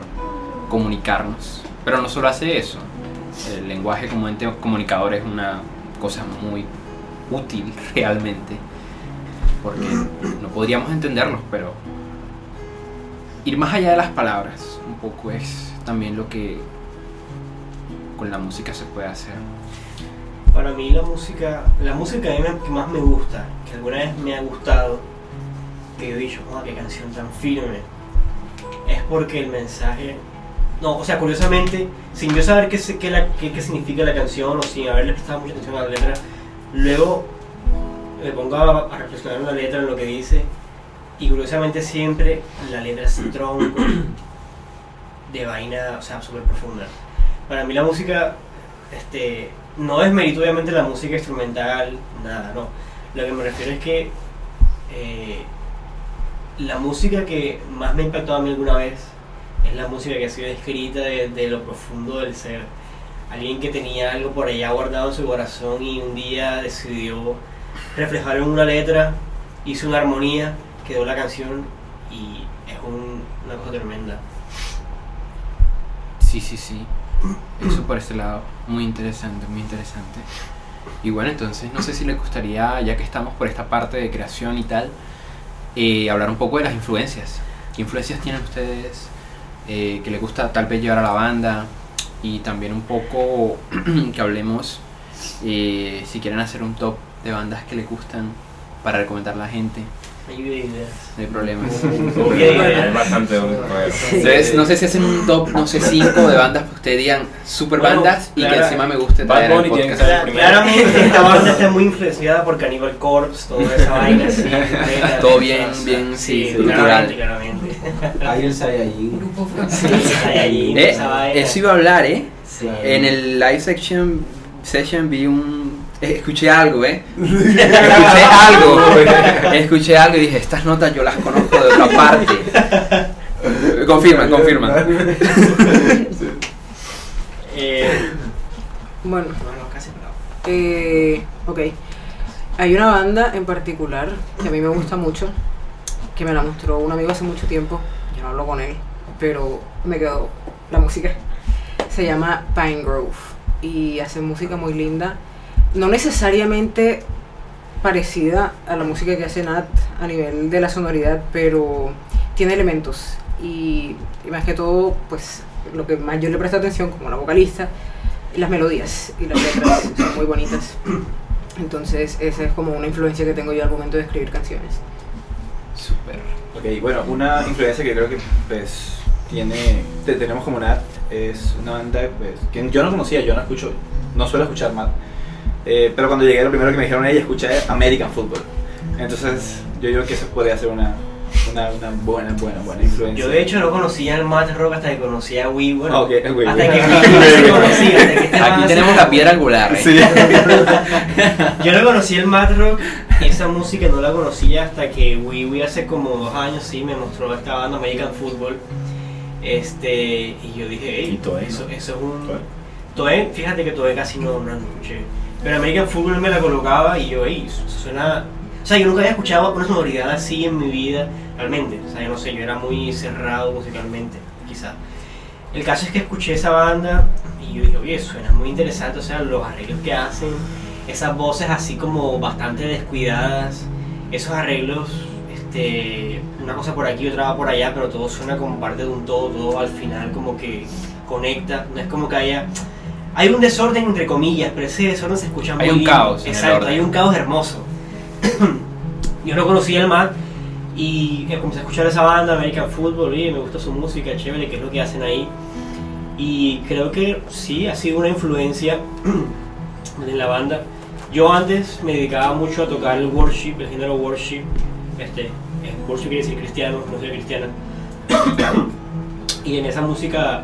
comunicarnos. Pero no solo hace eso. El lenguaje como ente comunicador es una cosa muy útil (laughs) realmente. Porque no podríamos entenderlos, pero ir más allá de las palabras un poco es también lo que con la música se puede hacer. Para mí la música, la música que a mí que más me gusta, que alguna vez me ha gustado, que yo he dicho, "Ah, qué canción tan firme, es porque el mensaje, no, o sea, curiosamente, sin yo saber qué, qué, la- qué- qué significa la canción o sin haberle prestado mucha atención a la letra, luego me pongo a, a reflexionar en la letra, en lo que dice, y curiosamente siempre la letra es tronco de vaina, o sea, súper profunda. Para mí la música, este, no es mérito obviamente la música instrumental, nada, no. Lo que me refiero es que eh, la música que más me ha impactado a mí alguna vez es la música que ha sido escrita de, de lo profundo del ser. Alguien que tenía algo por allá guardado en su corazón y un día decidió reflejarlo en una letra, hizo una armonía, quedó la canción y es un- una cosa tremenda. Sí, sí, sí. Eso por ese lado. Muy interesante, muy interesante. Y bueno, entonces no sé si les gustaría, ya que estamos por esta parte de creación y tal, eh, hablar un poco de las influencias. ¿Qué influencias tienen ustedes eh, que les gusta tal vez llevar a la banda? Y también un poco (clears throat) que hablemos, eh, si quieren hacer un top de bandas que les gustan para recomendar a la gente. Lluvia de ideas. No hay problema. (laughs) Hay ideas. bastante. Entonces, no sé si hacen un top, no sé, 5 de bandas que ustedes digan super Bueno, bandas y que encima me guste traer al podcast. (laughs) Claramente esta banda está muy influenciada por Cannibal Corpse, toda esa (laughs) vaina así. Todo bien, bien, sí, sí, cultural. claramente, claramente. Ahí el Saiyajin. Grupo francés. Eh, eso iba a hablar, ¿eh? Sí. En el live section, session vi un... eh, Escuché algo, ¿eh? (laughs) Escuché algo. Escuché algo y dije, estas notas yo las conozco de otra parte. Confirma, confirma. (laughs) Eh, Bueno, eh, ok. Hay una banda en particular que a mí me gusta mucho, que me la mostró un amigo hace mucho tiempo. Yo no hablo con él, pero me quedó la música. Se llama Pine Grove y hace música muy linda. No necesariamente parecida a la música que hace Nat a nivel de la sonoridad, pero tiene elementos. Y, y más que todo, pues lo que más yo le presto atención como la vocalista, las melodías y las letras (coughs) son muy bonitas. Entonces, esa es como una influencia que tengo yo al momento de escribir canciones. Súper. Ok, bueno, una influencia que creo que pues tiene, te- tenemos como Nat es una banda pues, que yo no conocía, yo no escucho, no suelo escuchar Nat, eh, pero cuando llegué lo primero que me dijeron ella escuché American Football, entonces yo creo que eso podría ser una, una, una buena, buena, buena influencia. Yo de hecho no conocía el Matt Rock hasta que conocí a Wii, bueno, Ah, ok, el Wii, hasta Wii. que Wii conocía, hasta que este Aquí tenemos la piedra angular, ¿eh? Sí. Yo no conocí el Mad Rock, esa música no la conocía hasta que Wii Wii hace como dos años sí me mostró esta banda American Football. Este, y yo dije, Y hey, Toe, eso, ¿no? eso es un. Toe. Toe, fíjate que Toe casi no, no escuché. Pero American Football me la colocaba y yo, eso suena. O sea, yo nunca había escuchado una sonoridad así en mi vida, realmente. O sea, yo no sé, yo era muy cerrado musicalmente, quizá. El caso es que escuché esa banda y yo dije, oye, suena muy interesante, o sea, los arreglos que hacen, esas voces así como bastante descuidadas, esos arreglos, este, una cosa por aquí, otra por allá, pero todo suena como parte de un todo, todo al final como que conecta, no es como que haya... Hay un desorden entre comillas, pero ese desorden se escucha muy Hay un caos Exacto, hay un caos hermoso. (clears throat) yo no conocía el MAD y comencé a escuchar esa banda, American Football, y me gusta su música, chévere, que es lo que hacen ahí. Y creo que sí, ha sido una influencia (clears throat) en la banda. Yo antes me dedicaba mucho a tocar el worship, el género worship. Este, eh, worship quiere decir cristiano, música cristiana. (clears throat) y en esa música,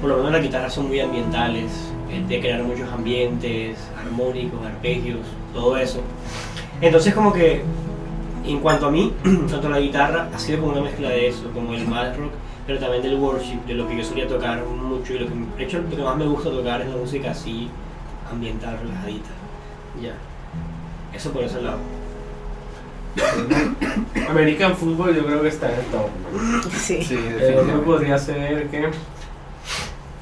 por lo menos las guitarras son muy ambientales, eh, de crear muchos ambientes, armónicos, arpegios, todo eso. Entonces como que en cuanto a mí, (clears throat) tanto la guitarra ha sido como una mezcla de eso, como el mad rock, pero también del worship, de lo que yo solía tocar mucho y lo que de hecho lo que más me gusta tocar es la música así ambiental, relajadita. Ya. Eso por ese lado. (coughs) American Football yo creo que está en el top. Sí. Sí, El otro definitivamente. podría ser que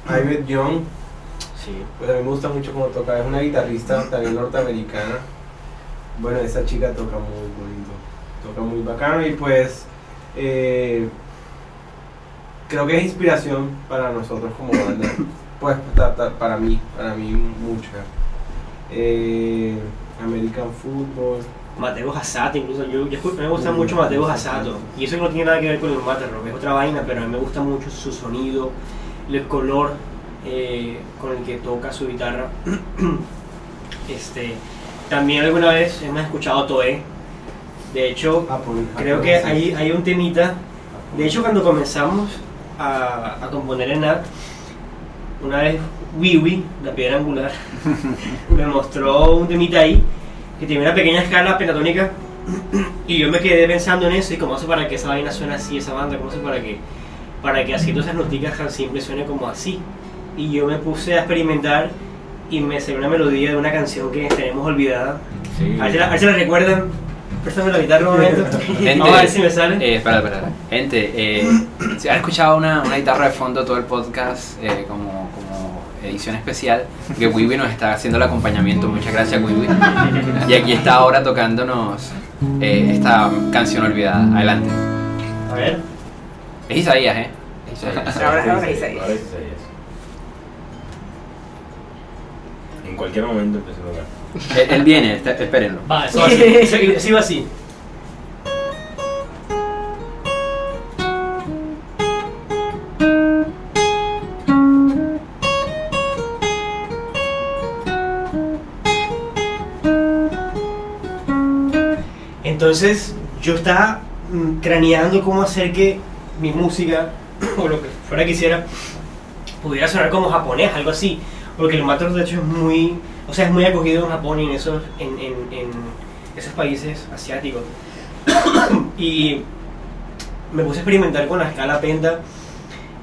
Ivette Young, Sí. pues a mí me gusta mucho cómo toca, es una guitarrista también norteamericana. Bueno, esa chica toca muy bonito, toca muy bacano y pues eh, creo que es inspiración para nosotros como banda. (coughs) Pues ta- ta- para mí, para mí mucha. Eh, American Football. Mateo Hasato, incluso yo, me gusta mucho Mateo Hasato y eso no tiene nada que ver con el Matter Rock, es otra vaina, pero a mí me gusta mucho su sonido, el color eh, con el que toca su guitarra. (clears throat) este, también alguna vez hemos escuchado Toe, de hecho Ah, por- creo que hay, hay un temita, de hecho cuando comenzamos a, a componer en NAT, una vez Wiwi, la piedra angular, (laughs) me mostró un temita ahí que tiene una pequeña escala pentatónica y yo me quedé pensando en eso y cómo hace para que esa vaina suene así, esa banda, cómo hace para que, para que haciendo esas noticas tan simples suene como así. Y yo me puse a experimentar y me salió una melodía de una canción que tenemos olvidada. Sí. A ver si la, a ver si la recuerdan. Préstame la guitarra un momento. Gente, (laughs) Vamos a ver si me sale. eh, espera, espera, espera. Gente, eh, si han escuchado una, una guitarra de fondo todo el podcast eh, como, como edición especial, que Wiwi nos está haciendo el acompañamiento. Muchas gracias, Wiwi. Y aquí está ahora tocándonos eh, esta canción olvidada. Adelante. A ver. Es Isaías, ¿eh? Es Isaías. Ahora, ahora Isaías. Ahora es Isaías. En cualquier momento empecé a tocar. Eh, él, viene, espérenlo. Va, eso (laughs) así. Entonces yo estaba mm, craneando cómo hacer que mi música, (clears throat) o lo que fuera que hiciera, pudiera sonar como japonés, algo así. Porque el Matter de hecho es muy, o sea, es muy acogido en Japón y en esos, en, en, en esos países asiáticos. (coughs) y me puse a experimentar con la escala penta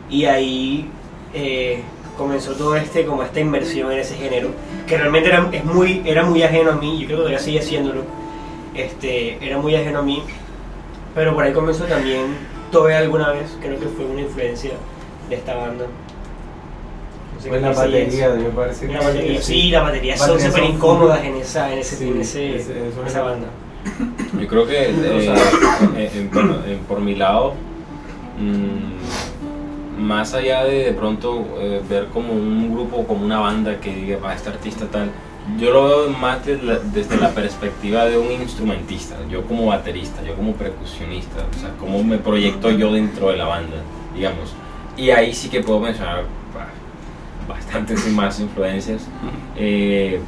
y ahí eh, comenzó todo este como esta inversión en ese género que realmente era, es muy, era muy ajeno a mí yo creo que todavía sigue haciéndolo este, era muy ajeno a mí pero por ahí comenzó también Tobe alguna vez creo que fue una influencia de esta banda Sé Pues qué la piensan batería, ellos. me parece La que batería, sí, las baterías son súper incómodas en esa, en ese, Sí, en ese- esa banda. Yo creo que (laughs) eh, eh, eh, bueno, eh, por mi lado, mm, más allá de de pronto eh, ver como un grupo, como una banda que diga, va, este artista tal, yo lo veo más desde la, desde la perspectiva de un instrumentista, yo como baterista, yo como percusionista, o sea, cómo me proyecto yo dentro de la banda, digamos. Y ahí sí que puedo mencionar bastantes y más influencias. Eh,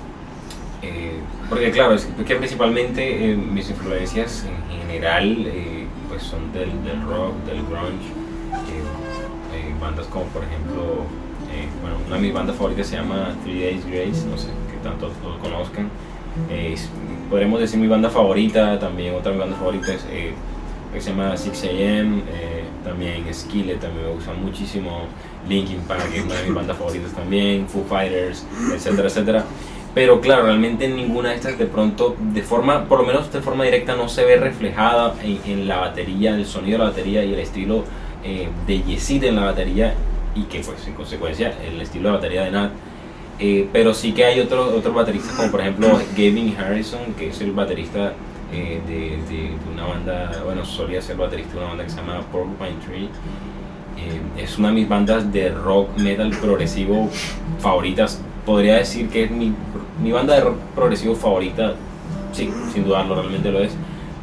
eh, porque claro, es que principalmente eh, mis influencias en general pues son del, del rock, del grunge, bandas como por ejemplo, bueno, una de mis bandas favoritas se llama Three Days Grace, no sé que tanto lo conozcan. Es- podremos decir mi banda favorita, también otra de mis bandas favoritas eh, que se llama 6am, eh, también Skillet también me gusta muchísimo, Linkin Park es una de mis bandas favoritas también, Foo Fighters, etcétera, etcétera. Pero claro, realmente ninguna de estas de pronto, de forma, por lo menos de forma directa, no se ve reflejada en, en la batería, el sonido de la batería y el estilo eh, de Yesid en la batería y que pues en consecuencia el estilo de batería de Nat. Eh, pero sí que hay otros otros bateristas como por ejemplo Gavin Harrison, que es el baterista eh, de, de- de una banda, bueno, solía ser baterista de una banda que se llama Porcupine Tree. Eh, es una de mis bandas de rock metal progresivo favoritas. Podría decir que es mi, mi banda de rock progresivo favorita. Sí, sin dudarlo, realmente lo es.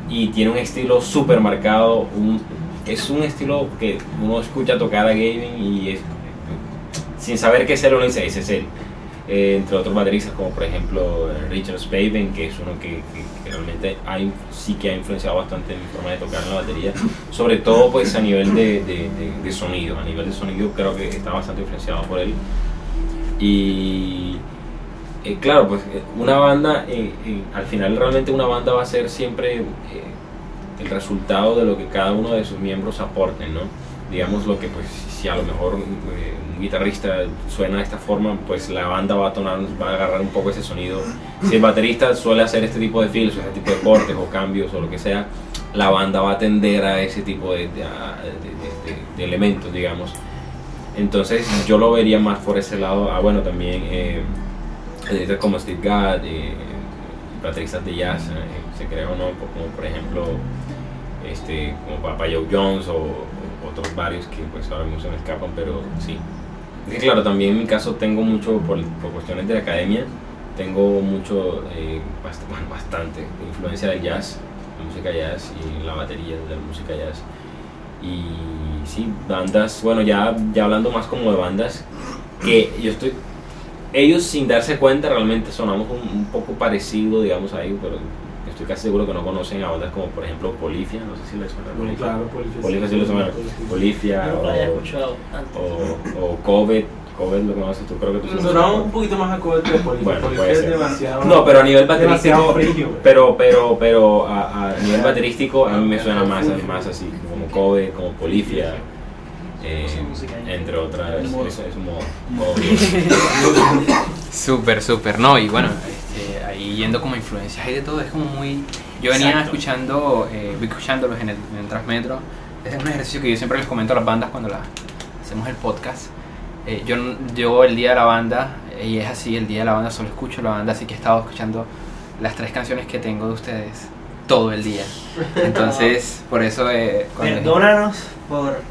Y tiene un estilo súper marcado. Un, es un estilo que uno escucha tocar a Gavin y es, sin saber qué es él, uno dice, ese es él. Eh, entre otros bateristas como por ejemplo Richard Spaven, que es uno que, que- que realmente ha sí que ha influenciado bastante en mi forma de tocar la batería, sobre todo pues a nivel de, de- de- de sonido, a nivel de sonido creo que está bastante influenciado por él. Y eh, claro, pues eh, una banda, eh, eh, al final realmente una banda va a ser siempre eh, el resultado de lo que cada uno de sus miembros aporten, ¿no? Digamos lo que pues si a lo mejor eh, guitarrista suena de esta forma, pues la banda va a tonar, va a agarrar un poco ese sonido. Si el baterista suele hacer este tipo de filtros, este tipo de cortes o cambios o lo que sea, la banda va a tender a ese tipo de, elementos, digamos. Entonces yo lo vería más por ese lado. Ah, bueno, también eh, como Steve Gadd, eh, bateristas de jazz, eh, se cree o no, como por ejemplo este, como Papa Joe Jones o, o otros varios que pues ahora mismo se me escapan, pero sí. Que claro, también en mi caso tengo mucho, por, por cuestiones de academia, tengo mucho, eh, (laughs) bueno, bastante influencia del jazz, la música jazz y la batería de la música jazz. Y sí, bandas, bueno, ya, ya hablando más como de bandas, que yo estoy, ellos sin darse cuenta realmente sonamos un, un poco parecido, digamos ahí, pero estoy casi seguro que no conocen a bandas como por ejemplo Polifia, no sé si les suena Polifia. Claro, Polifia. Polifia sí suena, Polifia había o, o, o Covet, Covet lo conoces tú, creo que tú sí Sonaba un poquito más acorde de Polifia. Bueno, Polifia puede es ser. demasiado. No, pero a nivel baterístico, pero, pero, pero a, a nivel baterístico a mí me suena más, más así, como Kobe, como Polifia, eh, entre otras, es, es un modo. (laughs) Súper, súper, no, y bueno, este, ahí yendo como influencias y de todo, es como muy... Yo venía Exacto. escuchando, eh, escuchándolos en el, en el Transmetro, es un ejercicio que yo siempre les comento a las bandas cuando la, hacemos el podcast. Eh, yo, yo el día de la banda, y es así, el día de la banda solo escucho la banda, así que he estado escuchando las tres canciones que tengo de ustedes todo el día. (laughs) Entonces, por eso... Eh, Perdónanos por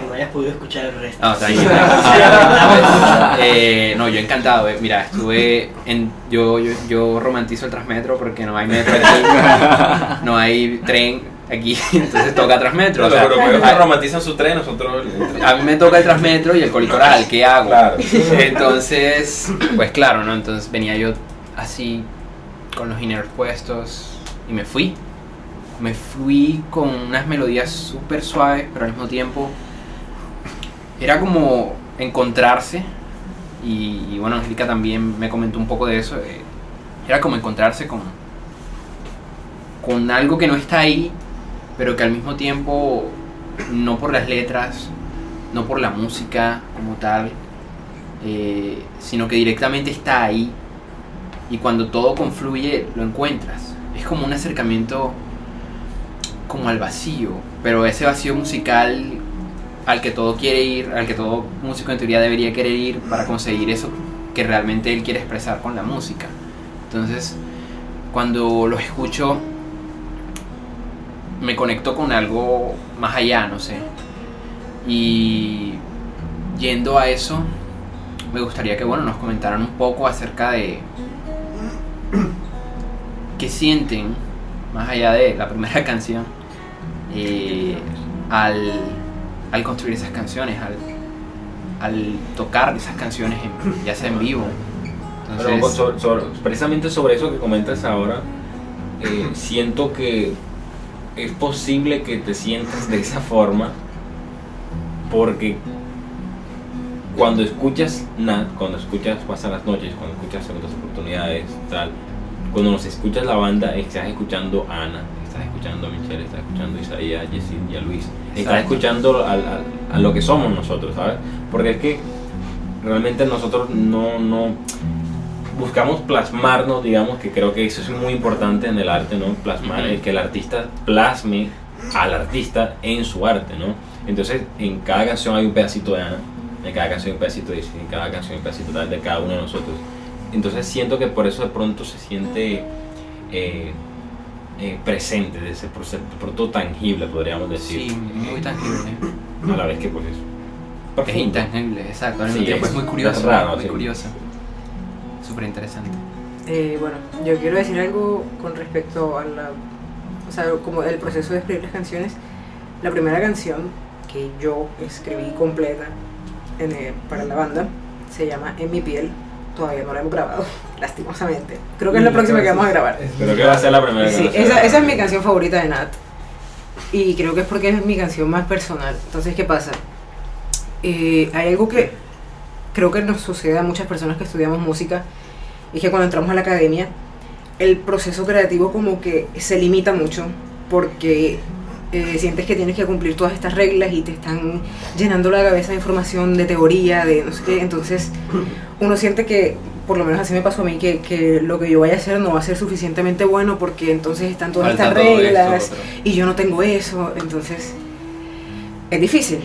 que no hayas podido escuchar el resto. no, tranquilo. (laughs) Eh, no, yo encantado. eh. Mira, estuve en. Yo, yo, yo romantizo el Transmetro porque no hay metro aquí. No hay tren aquí. (laughs) Entonces toca Transmetro. o sea, pero ellos a- romantizan su tren, nosotros... a mí me toca el Transmetro y el Colicoral, ¿qué hago? Claro. Entonces, pues claro, ¿no? Entonces venía yo así con los inner puestos y me fui me fui con unas melodías súper suaves, pero al mismo tiempo era como encontrarse. Y, bueno, Angélica también me comentó un poco de eso. eh, era como encontrarse con, con algo que no está ahí, pero que al mismo tiempo, no por las letras, no por la música como tal, eh, sino que directamente está ahí. Y cuando todo confluye, lo encuentras. Es como un acercamiento como al vacío, pero ese vacío musical al que todo quiere ir, al que todo músico en teoría debería querer ir para conseguir eso que realmente él quiere expresar con la música. Entonces, cuando los escucho, me conecto con algo más allá, no sé. Y yendo a eso, me gustaría que bueno, nos comentaran un poco acerca de qué sienten, más allá de la primera (laughs) canción, eh, al, al construir esas canciones, al, al tocar esas canciones, en- ya sea en vivo. Pero Entonces, sobre- sobre- precisamente sobre eso que comentas ahora, eh, siento que es posible que te sientas de esa forma porque cuando escuchas Nat, cuando escuchas Pasan las noches, cuando escuchas Segundas oportunidades, tal, cuando nos escuchas la banda, estás escuchando a Ana, estás escuchando a Michelle, estás escuchando a Isaías, a Jessie y a Luis, estás Exacto. escuchando al- al- a lo que somos nosotros, ¿sabes? Porque es que realmente nosotros no, no buscamos plasmarnos, digamos, que creo que eso es muy importante en el arte, ¿no? Plasmar, el que el artista plasme al artista en su arte, ¿no? Entonces, en cada canción hay un pedacito de Ana, en cada canción hay un pedacito de Jessie, en cada canción hay un pedacito tal de cada uno de nosotros. Entonces, siento que por eso de pronto se siente eh, eh, presente, de ese proceso, pronto tangible, podríamos decir, sí, muy tangible. a la vez que pues es Es profundo. intangible, exacto. Al Sí, tiempo es- es muy curioso. es raro, muy sí. curioso. Súper interesante. Eh, bueno, yo quiero decir algo con respecto a la, o sea, como el proceso de escribir las canciones. La primera canción que yo escribí completa en, eh, para la banda se llama En mi piel. Todavía no la hemos grabado, (laughs) lastimosamente. Creo que es la próxima que vamos a grabar. Pero que va a ser la primera Sí, canción. esa, esa es mi canción favorita de Nat. Y creo que es porque es mi canción más personal. Entonces, ¿qué pasa? Eh, hay algo que creo que nos sucede a muchas personas que estudiamos música. Y es que cuando entramos a la academia, el proceso creativo como que se limita mucho. Porque eh, sientes que tienes que cumplir todas estas reglas y te están llenando la cabeza de información, de teoría, de no sé qué. Entonces, uno siente que, por lo menos así me pasó a mí, que, que lo que yo vaya a hacer no va a ser suficientemente bueno porque entonces están todas Falta estas esto, reglas y yo no tengo eso. Entonces, es difícil.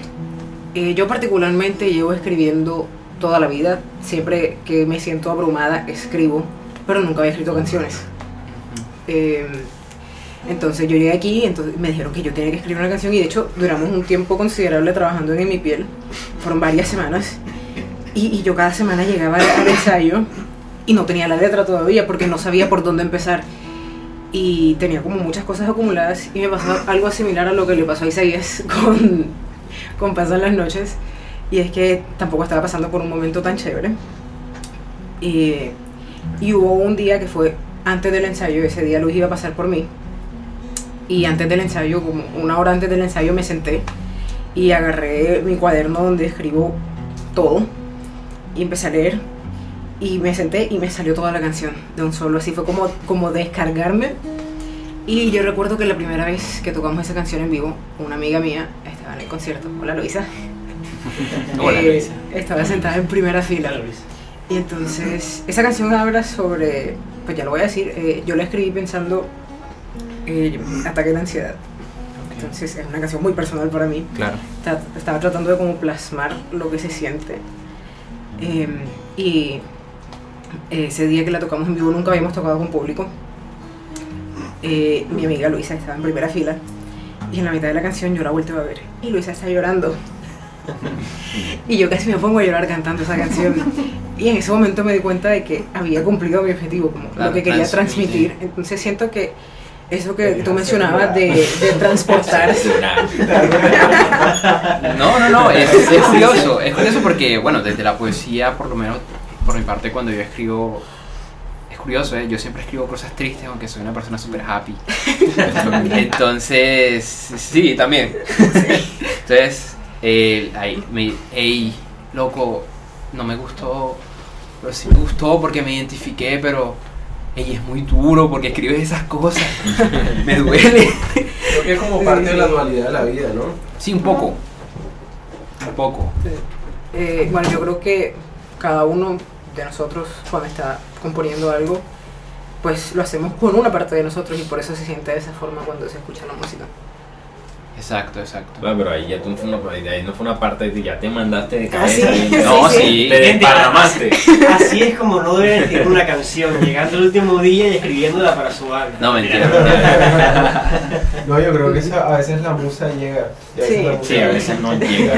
Eh, yo particularmente llevo escribiendo toda la vida. Siempre que me siento abrumada, escribo, pero nunca había escrito canciones. Eh, entonces yo llegué aquí, entonces me dijeron que yo tenía que escribir una canción y de hecho duramos un tiempo considerable trabajando en mi piel, fueron varias semanas y, yo cada semana llegaba al ensayo y no tenía la letra todavía porque no sabía por dónde empezar y tenía como muchas cosas acumuladas y me pasó algo similar a lo que le pasó a Isaías (laughs) con, con Pasan las noches y es que tampoco estaba pasando por un momento tan chévere. Y, y hubo un día que fue antes del ensayo, ese día Luis iba a pasar por mí y antes del ensayo, como una hora antes del ensayo me senté y agarré mi cuaderno donde escribo todo y empecé a leer y me senté y me salió toda la canción de un solo, así fue como, como descargarme. Y yo recuerdo que la primera vez que tocamos esa canción en vivo, una amiga mía estaba en el concierto, hola Luisa, (laughs) Hola, Eh, Luisa. estaba sentada en primera fila. Claro, Luis. y entonces, esa canción habla sobre, pues ya lo voy a decir, eh, yo la escribí pensando eh, ataque de ansiedad. Entonces es una canción muy personal para mí. Claro. Estaba tratando de como plasmar lo que se siente. Eh, y ese día que la tocamos en vivo nunca habíamos tocado con público. Eh, mi amiga Luisa estaba en primera fila y en la mitad de la canción yo la volteo a ver y Luisa está llorando. (laughs) y yo casi me pongo a llorar cantando esa canción. Y en ese momento me di cuenta de que había cumplido mi objetivo, como Claro, lo que quería transmitir. Entonces siento que eso que tú mencionabas de, de transportar (laughs) No, no, no, es, es curioso, es curioso porque, bueno, desde la poesía, por lo menos por mi parte, cuando yo escribo, es curioso, ¿eh? Yo siempre escribo cosas tristes, aunque soy una persona súper happy. (laughs) Entonces, sí, también. Entonces, eh, ahí, me, ey, loco, no me gustó, pero sí me gustó porque me identifiqué, pero, ey, es muy duro porque escribes esas cosas. (laughs) me duele. Creo que es como parte de la dualidad de la vida, ¿no? Sí, un poco. Un poco. Eh, bueno, yo creo que cada uno de nosotros cuando está componiendo algo, pues lo hacemos con una parte de nosotros y por eso se siente de esa forma cuando se escucha la música. Exacto, exacto. Bueno, pero ahí ya tú no fue una, ahí no fue una parte de ti, ya te mandaste de Ah, cabeza. sí, y- No, sí, sí. Te desparramaste. Así es como no deben escribir una canción, llegando el último día y escribiéndola para su álbum. No, (laughs) mentira. No, yo creo que esa- a veces la musa llega. y a veces Sí. la musa Sí, a veces no llega.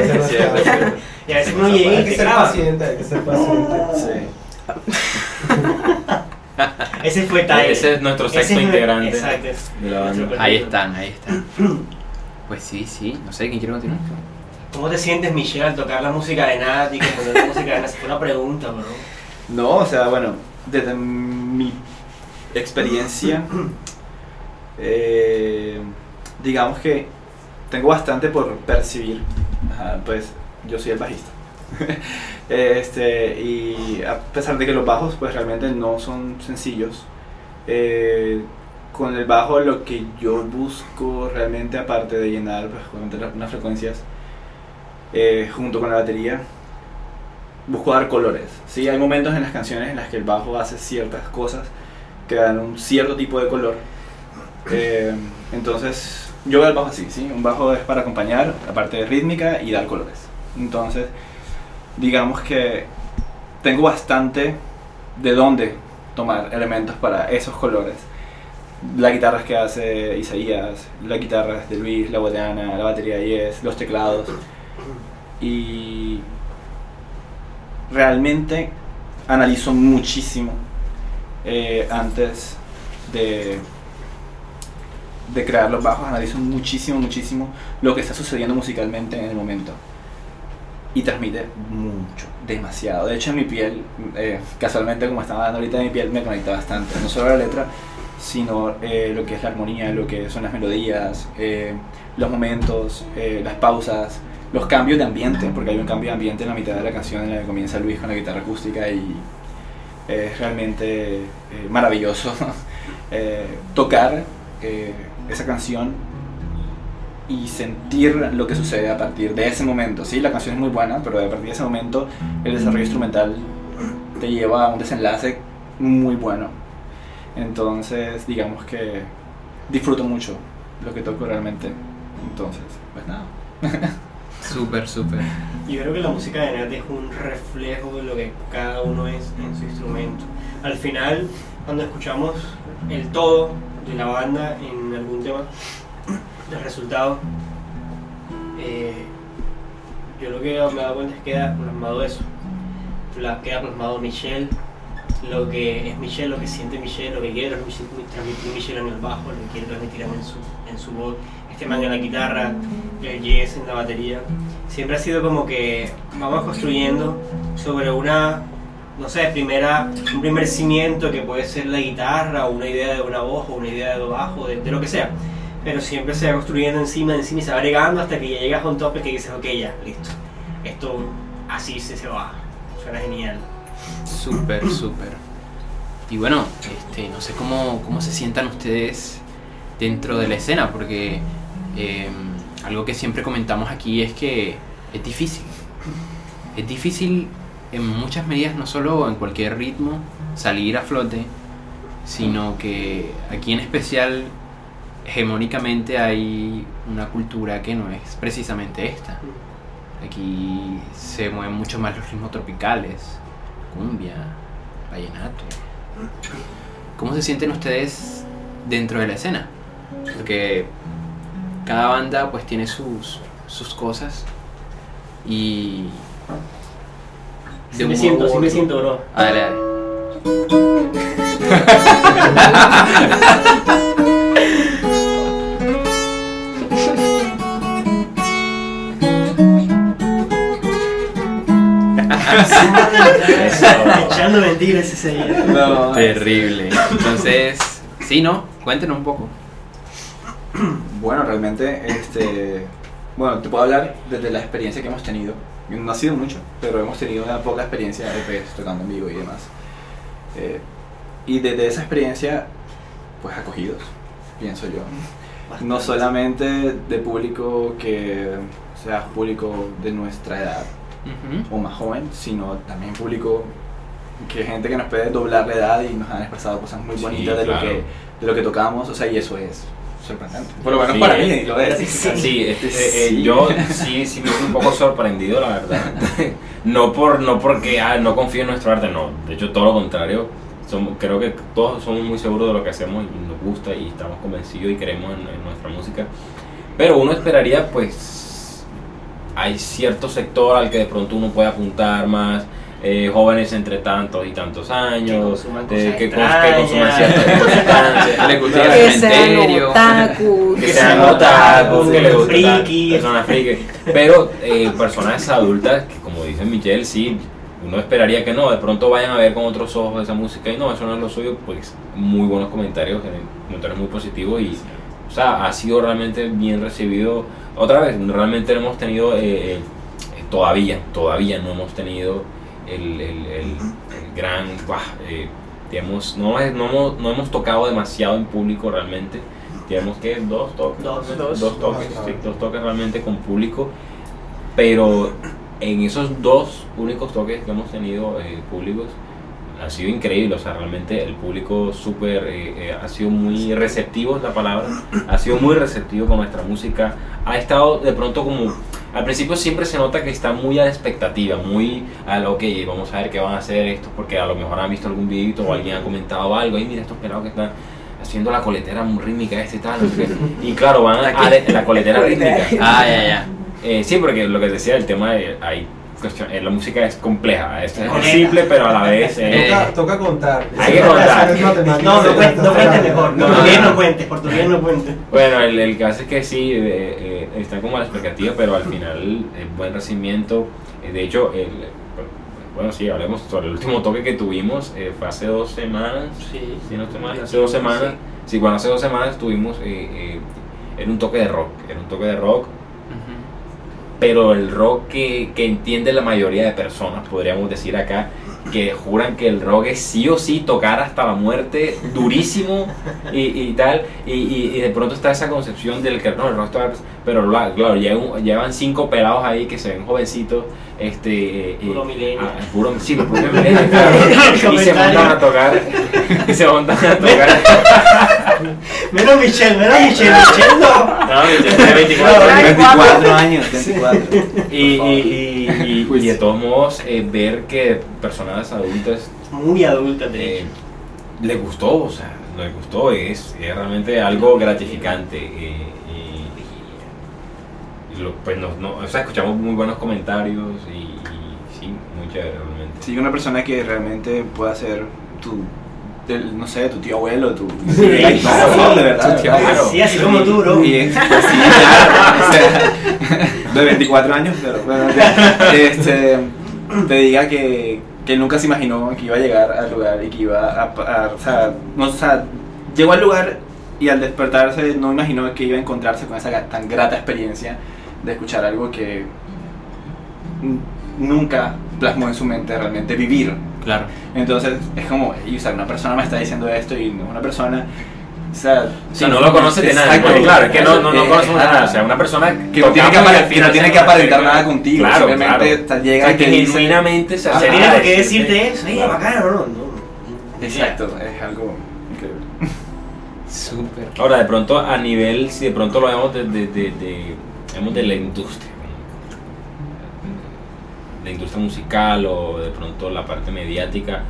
Y a veces no llega Hay y que ser graba. paciente, hay que ser paciente. Sí. Ese fue Tyler. Ese es nuestro Ese sexto es integrante Exacto. de la banda. Nuestro Ahí están, ahí están. (clears throat) Pues sí, sí. No sé, ¿quién quiere continuar? ¿Cómo te sientes, Michelle, al tocar la música de Nat y componer la música de Nat? Fue una pregunta, bro. No, o sea, bueno, desde mi experiencia, (clears throat) eh, digamos que tengo bastante por percibir. Ajá, pues yo soy el bajista. (laughs) este, y a pesar de que los bajos pues realmente no son sencillos, eh, con el bajo lo que yo busco realmente aparte de llenar pues, las- unas frecuencias eh, junto con la batería busco dar colores. ¿sí? Hay momentos en las canciones en las que el bajo hace ciertas cosas que dan un cierto tipo de color. Eh, entonces, yo veo el bajo así, ¿sí? Un bajo es para acompañar la parte de rítmica y dar colores. Entonces, digamos que tengo bastante de dónde tomar elementos para esos colores. Las guitarras que hace Isaías, las guitarras de Luis, la botana, la batería de Yes, los teclados. Y realmente analizo muchísimo eh, antes de, de crear los bajos, analizo muchísimo, muchísimo lo que está sucediendo musicalmente en el momento. Y transmite mucho, demasiado. De hecho, en mi piel, eh, casualmente como estaba dando ahorita, mi piel me conecta bastante. No solo la letra, sino eh, lo que es la armonía, lo que son las melodías, eh, los momentos, eh, las pausas, los cambios de ambiente, porque hay un cambio de ambiente en la mitad de la canción en la que comienza Luis con la guitarra acústica y es realmente maravilloso (laughs) tocar esa canción y sentir lo que sucede a partir de ese momento. Sí, la canción es muy buena, pero a partir de ese momento el desarrollo instrumental te lleva a un desenlace muy bueno. Entonces, digamos que disfruto mucho lo que toco realmente. Entonces, pues nada. (laughs) Súper, súper. Yo creo que la música de Nat es un reflejo de lo que cada uno es en su instrumento. Al final, cuando escuchamos el todo de la banda en algún tema, el resultado, eh, yo lo que me he dado cuenta es que queda plasmado eso. La, queda plasmado Michelle, lo que es Michelle, lo que siente Michelle, lo que quiere transmitir, Michelle en el bajo, lo que quiere transmitir en su, en su voz, este man en la guitarra, Jess en la batería. Siempre ha sido como que vamos construyendo sobre una, no sé, primera, un primer cimiento que puede ser la guitarra, o una idea de una voz, o una idea de bajo, de, de lo que sea. Pero siempre se va construyendo encima, encima y se va agregando hasta que ya llegas a un tope que dices, ok, ya, listo. Esto así se, se va. Suena genial. Súper, súper. Y bueno, este, no sé cómo, cómo se sientan ustedes dentro de la escena, porque eh, algo que siempre comentamos aquí es que es difícil. Es difícil en muchas medidas, no solo en cualquier ritmo, salir a flote, sino que aquí en especial, hegemónicamente hay una cultura que no es precisamente esta. Aquí se mueven mucho más los ritmos tropicales, cumbia, vallenato. ¿Cómo se sienten ustedes dentro de la escena? Porque cada banda pues tiene sus, sus cosas y... Sí me siento, sí me siento, bro. Dale, dale. (laughs) Echando mentiras ese día. No, Terrible. (laughs) Entonces, sí, ¿no? Cuéntenos un poco. Bueno, realmente, este, bueno, te puedo hablar desde la experiencia que hemos tenido. No ha sido mucho, pero hemos tenido una poca experiencia de EPs tocando en vivo y demás. Eh, y desde esa experiencia, pues acogidos, pienso yo. No solamente de público que sea público de nuestra edad o más joven, sino también público que gente que nos puede doblar la edad y nos han expresado cosas muy Sí, bonitas de, lo claro. que, de lo que tocamos, o sea, y eso es sorprendente. Por lo menos Sí, para eh, mí lo es. Sí, este, (laughs) eh, Sí. yo sí, sí me estoy un poco sorprendido, la verdad. (laughs) No, por, no porque ah, no confío en nuestro arte, no. De hecho, todo lo contrario. Somos, creo que todos somos muy seguros de lo que hacemos y nos gusta y estamos convencidos y creemos en, en nuestra música. Pero uno esperaría, pues, hay cierto sector al que de pronto uno puede apuntar más. eh, jóvenes entre tantos y tantos años, consuman eh, que, cons- que consuman ciertas (laughs) sustancias, Que al Que sean cementerio. otakus. que Que sean otakus, que les frikis. personas frikis. Pero eh, personas adultas, que como dice Michelle, sí, uno esperaría que no, de pronto vayan a ver con otros ojos esa música y no, eso no es lo suyo, pues muy buenos comentarios, eh, comentarios muy positivos y, o sea, ha sido realmente bien recibido. Otra vez, realmente no hemos tenido, eh, eh, todavía, todavía no hemos tenido el, el- el- el gran, bah, eh, digamos, no, no, hemos, no hemos tocado demasiado en público realmente. Digamos que dos toques. Dos, dos, dos. toques, sí, dos toques realmente con público. Pero en esos dos únicos toques que hemos tenido eh, públicos, ha sido increíble. O sea, realmente el público súper, eh, eh, ha sido muy receptivo, es la palabra. Ha sido muy receptivo con nuestra música. Ha estado de pronto como. Al principio siempre se nota que está muy a la expectativa, muy a lo que vamos a ver qué van a hacer estos, porque a lo mejor han visto algún videito o alguien ha comentado algo. Y mira, estos pelados que están haciendo la coletera muy rítmica, este y tal. Y claro, van a, (laughs) a la- la coletera rítmica. (laughs) Ah, ya, ya. Eh, sí, porque lo que decía, el tema de hay cuestión- eh, la música es compleja, es, es simple, pero a la vez eh, Toca, toca contar. Hay que contar. No, no, cuentes, no cuentes mejor. No, Portugués no. no cuentes, portugués no cuentes. bueno, el, el caso es que sí, eh, eh, están como a la expectativa, pero al final eh, buen recibimiento. Eh, de hecho, el, bueno, sí, hablemos sobre el último toque que tuvimos, eh, fue hace dos semanas, Sí. si no mal, hace dos semanas. Sí, bueno, hace dos semanas tuvimos, eh, eh, era un toque de rock, era un toque de rock pero el rock que, que entiende la mayoría de personas, podríamos decir acá, que juran que el rock es sí o sí tocar hasta la muerte, durísimo y, y tal, y, y- y de pronto está esa concepción del que no, el rock toca, pero la- claro, llevan, llevan cinco pelados ahí que se ven jovencitos, este... eh, Puro milenio. ah, puro, sí, (laughs) los puros millennials, claro, y se montan a tocar, y se montan a tocar, Menos Michelle, menos Michelle, Michelle no. no, tiene 24 años. 24 años, 24. Y, y, y, de todos modos, eh, ver que personas adultas Muy adulta, de eh, hecho. les gustó, o sea, les gustó, es, es realmente algo gratificante. eh, y, y lo- pues nos- no, o sea, escuchamos muy buenos comentarios y, y sí, muy chévere realmente. Sí, una persona que realmente pueda ser tu, del- no sé, tu tío abuelo, tu... Sí, no, sí. de verdad. Tu tío claro. abuelo. Sí, así como tú, bro. Y es, pues sí, claro, o sea, (laughs) de 24 años, pero bueno, te- este, te diga que, que nunca se imaginó que iba a llegar al lugar y que iba a, a- o, sea, no, o sea, llegó al lugar y al despertarse no imaginó que iba a encontrarse con esa tan grata experiencia de escuchar algo que nunca plasmó en su mente realmente vivir. Claro. Entonces es como, y, o sea, una persona me está diciendo esto y no es una persona, o sea, Si no lo conoces de nada, porque claro, es que no, no, no Eh, conocemos nada, o sea, una persona que no tiene que, tocamos y apare- al que final no tiene que aparentar nada contigo, Claro, simplemente claro. o sea, O llega sea, y que genuinamente se Ah, acerca Tiene a que decirte- eso, oye, bacano, no, no. Exacto, es algo increíble. Súper. Ahora, de pronto, a nivel, si de pronto lo vemos de, de, de, de- de la industria, la industria musical o de pronto la parte mediática,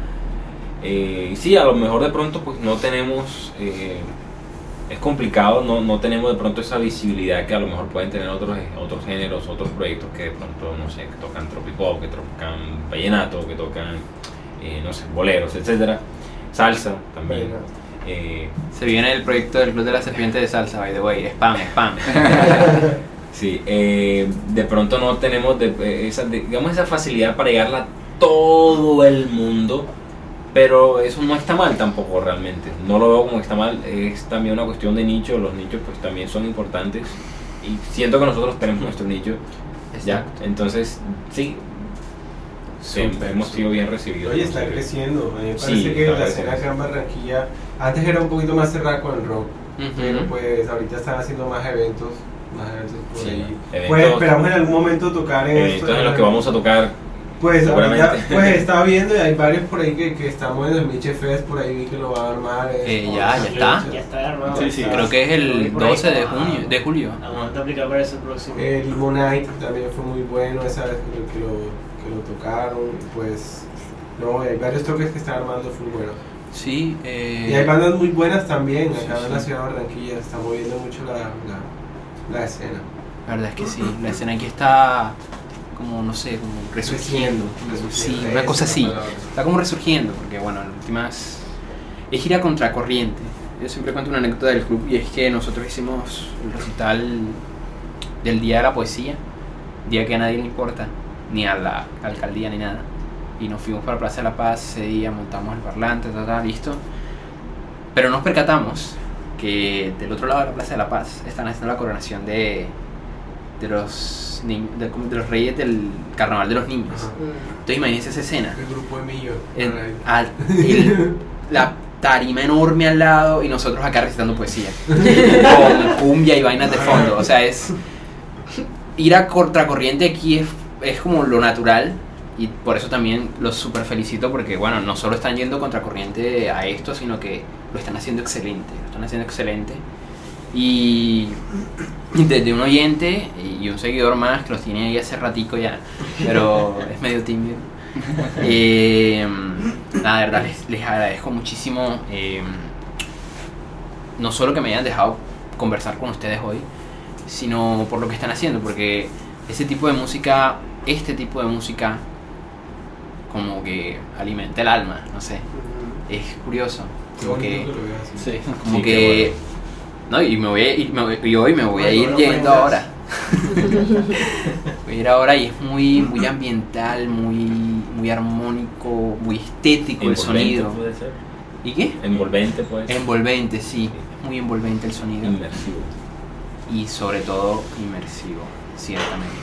eh, sí, a lo mejor de pronto pues no tenemos, eh, es complicado, no, no tenemos de pronto esa visibilidad que a lo mejor pueden tener otros, otros géneros, otros proyectos que de pronto, no sé, que tocan tropipop, que tocan vallenato, que tocan, eh, no sé, boleros, etcétera, salsa también. Eh, Se viene el proyecto del Club de la Serpiente de Salsa, by the way. Spam, spam. (laughs) (laughs) Sí, eh, de pronto no tenemos de- eh, esa, digamos esa facilidad para llegarla a todo el mundo, Pero eso no está mal tampoco realmente. No lo veo como que está mal. Es también una cuestión de nicho. Los nichos pues también son importantes. Y siento que nosotros tenemos (laughs) nuestro nicho. Ya. Entonces, sí. sí, hemos sido bien recibidos. Oye, está creciendo. A mí me Sí, parece que la escena acá en Barranquilla antes era un poquito más cerrada con el rock. Ujú. Pero pues ahorita están haciendo más eventos. Más eventos por Sí, ahí. eventos- Pues esperamos en algún momento tocar en Eventos esto. en los que vamos a tocar. Pues seguramente. pues (laughs) estaba viendo y hay varios por ahí que, que estamos en el Miche Fest, por ahí vi que lo va a armar. Eh, ya, ya está. Ya está armado. Sí, sí. Creo que es el por ahí 12 de como a- junio, de julio. Aguanta aplicar para ese próximo. El Limonite también fue muy bueno esa vez que lo, que lo, que lo tocaron. Pues no, hay varios toques que están armando full bueno. Sí, eh, Y hay bandas muy buenas también Sí, acá en la ciudad de Barranquilla, está moviendo mucho la, la, la escena. la verdad es que sí, la escena aquí está como, no sé, como resurgiendo. Resurgiendo, Sí, una cosa así. Está como resurgiendo, porque bueno, en últimas es gira contracorriente. Yo siempre cuento una anécdota del club y es que nosotros hicimos el recital del Día de la Poesía, día que a nadie le importa, ni a la alcaldía ni nada. Y nos fuimos para Plaza de la Paz ese día, montamos el parlante, ta, ta, listo. Pero nos percatamos que del otro lado de la Plaza de la Paz están haciendo la coronación de, de, los, de, de los reyes del carnaval de los niños. Ajá. Entonces imagínense esa escena. El grupo de Millo. En- por ahí. al- el- la tarima enorme al lado y nosotros acá recitando poesía. (laughs) Con cumbia y vainas de fondo. O sea, es. Ir a contracorriente aquí es, es como lo natural. Y por eso también los super felicito porque, bueno, no solo están yendo contracorriente a esto, sino que lo están haciendo excelente. Lo están haciendo excelente. Y desde un oyente y un seguidor más que los tiene ahí hace ratico ya, pero es medio tímido. (laughs) Eh, la verdad les, les agradezco muchísimo eh, no solo que me hayan dejado conversar con ustedes hoy, sino por lo que están haciendo, porque ese tipo de música, este tipo de música, como que alimenta el alma, no sé, es curioso, como que. Sí. como Sí, que, no, y me voy a ir, me voy- y hoy me voy a Bueno, ir no yendo ahora. Voy a ir ahora y es muy, muy ambiental, muy, muy armónico, muy estético el sonido. puede ser. ¿Y qué? Envolvente puede ser. Envolvente, sí, es muy envolvente el sonido. Inmersivo. y sobre todo inmersivo, ciertamente.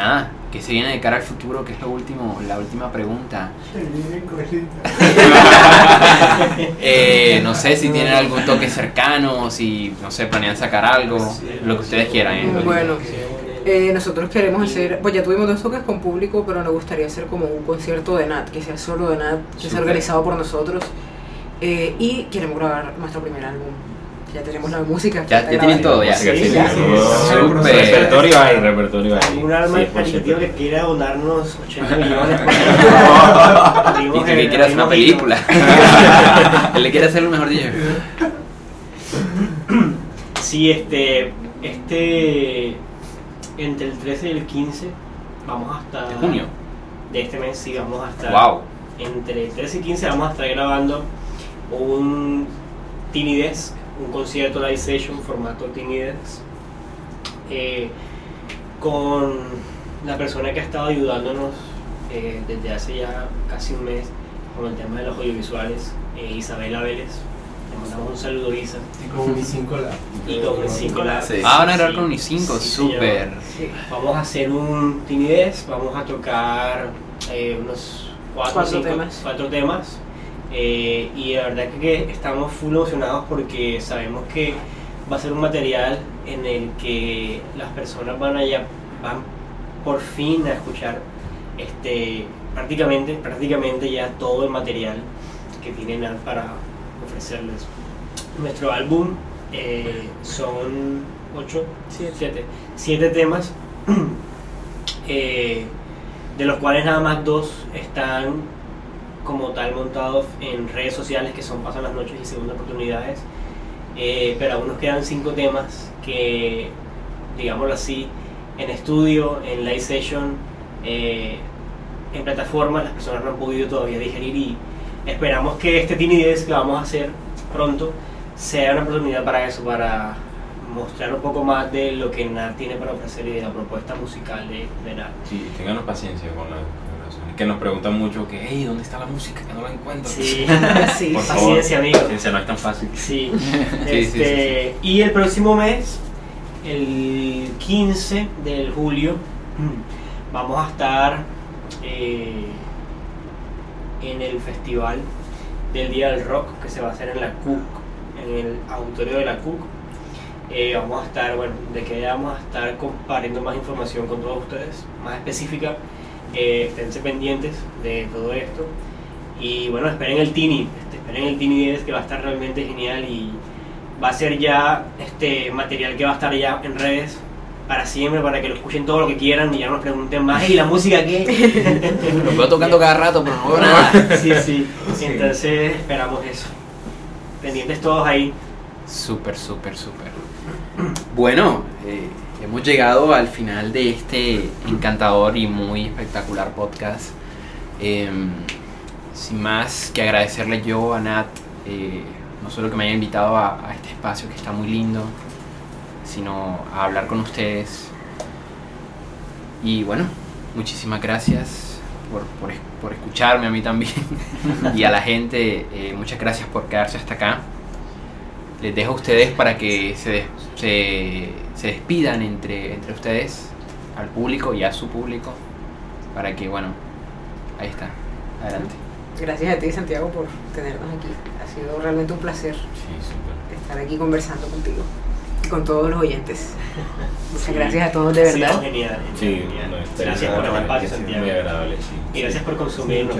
Nada, ¿qué se viene de cara al futuro? Que es lo último, la última pregunta. (laughs) Eh, no sé si tienen algún toque cercano, si no sé, planean sacar algo, lo que ustedes quieran. ¿eh? Bueno, eh, nosotros queremos hacer, pues ya tuvimos dos toques con público, pero nos gustaría hacer como un concierto de Nat, que sea solo de Nat, que sea organizado por nosotros. Eh, y queremos grabar nuestro primer álbum. Ya tenemos la música. Ya, ya tienen todo, ya. Sí. Repertorio hay, repertorio hay. Un alma por caritativo que quiera donarnos 80 (laughs) millones. Y que quiere hacer una película. (laughs) Él le quiere hacer lo mejor dicho. (clears throat) Sí, este, este, entre el 13 y el 15, vamos hasta... De junio. De este mes, sí, vamos a estar... Wow. Entre el 13 y 15 vamos a estar grabando un Tiny Desk, un concierto live session formato Tiny Desk, eh, con la persona que ha estado ayudándonos eh, desde hace ya casi un mes con el tema de los audiovisuales, eh, Isabela Vélez. Le mandamos un saludo, Isa. Y con mi 5 la. Y con mis cinco labs. Sí. Ah, van a grabar Sí, con Unicinco, sí, señor. súper. Vamos a hacer un Tiny Desk, vamos a tocar eh, unos cuatro, Cuatro cinco- temas. cuatro temas. Eh, y la verdad que estamos full emocionados porque sabemos que va a ser un material en el que las personas van a ya, van por fin a escuchar este prácticamente prácticamente ya todo el material que tienen para ofrecerles. Nuestro álbum eh, son ocho, siete, siete temas, (clears throat) eh, de los cuales nada más dos están como tal montados en redes sociales que son Pasan las Noches y Segundas Oportunidades, Eh, pero aún nos quedan cinco temas que, digámoslo así, en estudio, en live session, eh, en plataformas, las personas no han podido todavía digerir y esperamos que este Tiny Desk que vamos a hacer pronto sea una oportunidad para eso, para mostrar un poco más de lo que NAR tiene para ofrecer y de la propuesta musical de, de NAR. Sí, ténganos paciencia con grabaciones. Que nos preguntan mucho que, hey, ¿dónde está la música? Que no la encuentro. Sí, (laughs) Sí, Por sí. favor. paciencia, amigo. Paciencia, no es tan fácil. Sí. (laughs) sí, Este, Y el próximo mes, el 15 de julio, (clears throat) vamos a estar eh, en el festival del Día del Rock que se va a hacer en la CUC, en el auditorio de la CUC. Eh, vamos a estar, bueno, de que vamos a estar compartiendo más información con todos ustedes, más específica. Eh, esténse pendientes de todo esto. Y bueno, esperen el Tini, este, esperen el Tini 10 que va a estar realmente genial y va a ser ya este material que va a estar ya en redes para siempre, para que lo escuchen todo lo que quieran y ya no nos pregunten más, ¿y la música qué? (laughs) Lo veo tocando cada rato, pero no nada. sí, sí, entonces esperamos eso. Pendientes todos ahí. Súper, súper, súper. Bueno, eh, hemos llegado al final de este encantador y muy espectacular podcast. Em, sin más que agradecerle yo a Nat, eh, no solo que me haya invitado a, a este espacio que está muy lindo, sino a hablar con ustedes. Y bueno, muchísimas gracias por, por por escucharme a mí también (laughs) y a la gente, eh, muchas gracias por quedarse hasta acá les dejo a ustedes para que se, des- se, se despidan entre, entre ustedes, al público y a su público, para que, bueno, ahí está, adelante. Gracias a ti, Santiago, por tenernos aquí. Ha sido realmente un placer Sí, estar aquí conversando contigo y con todos los oyentes. (laughs) Muchas Sí. gracias a todos de verdad. genial, Sí, genial. no, está Gracias por el espacio, Santiago. Muy agradable, sí. Y gracias por Sí, consumirnos.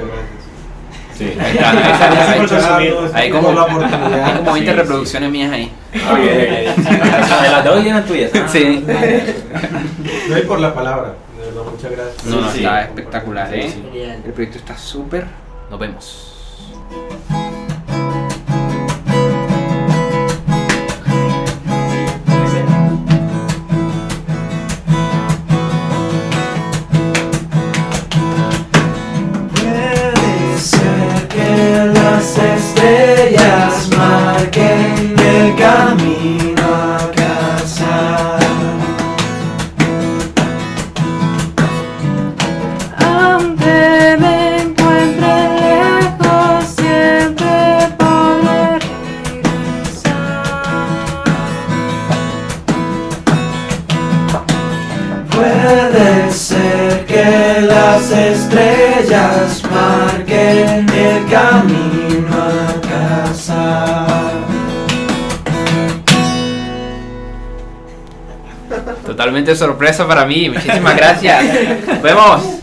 Sí. Ahí está, ahí está, está. Hay como, la oportunidad. hay como 20 Sí, sí. reproducciones mías ahí. Ah, bien. (laughs) De las dos llenas tuyas. Ah. Sí. No hay por la palabra, de verdad, muchas gracias. No, no, Sí, está sí. espectacular, ¿eh? El proyecto está súper. Nos vemos. Totalmente sorpresa para mí. Muchísimas gracias. Vemos.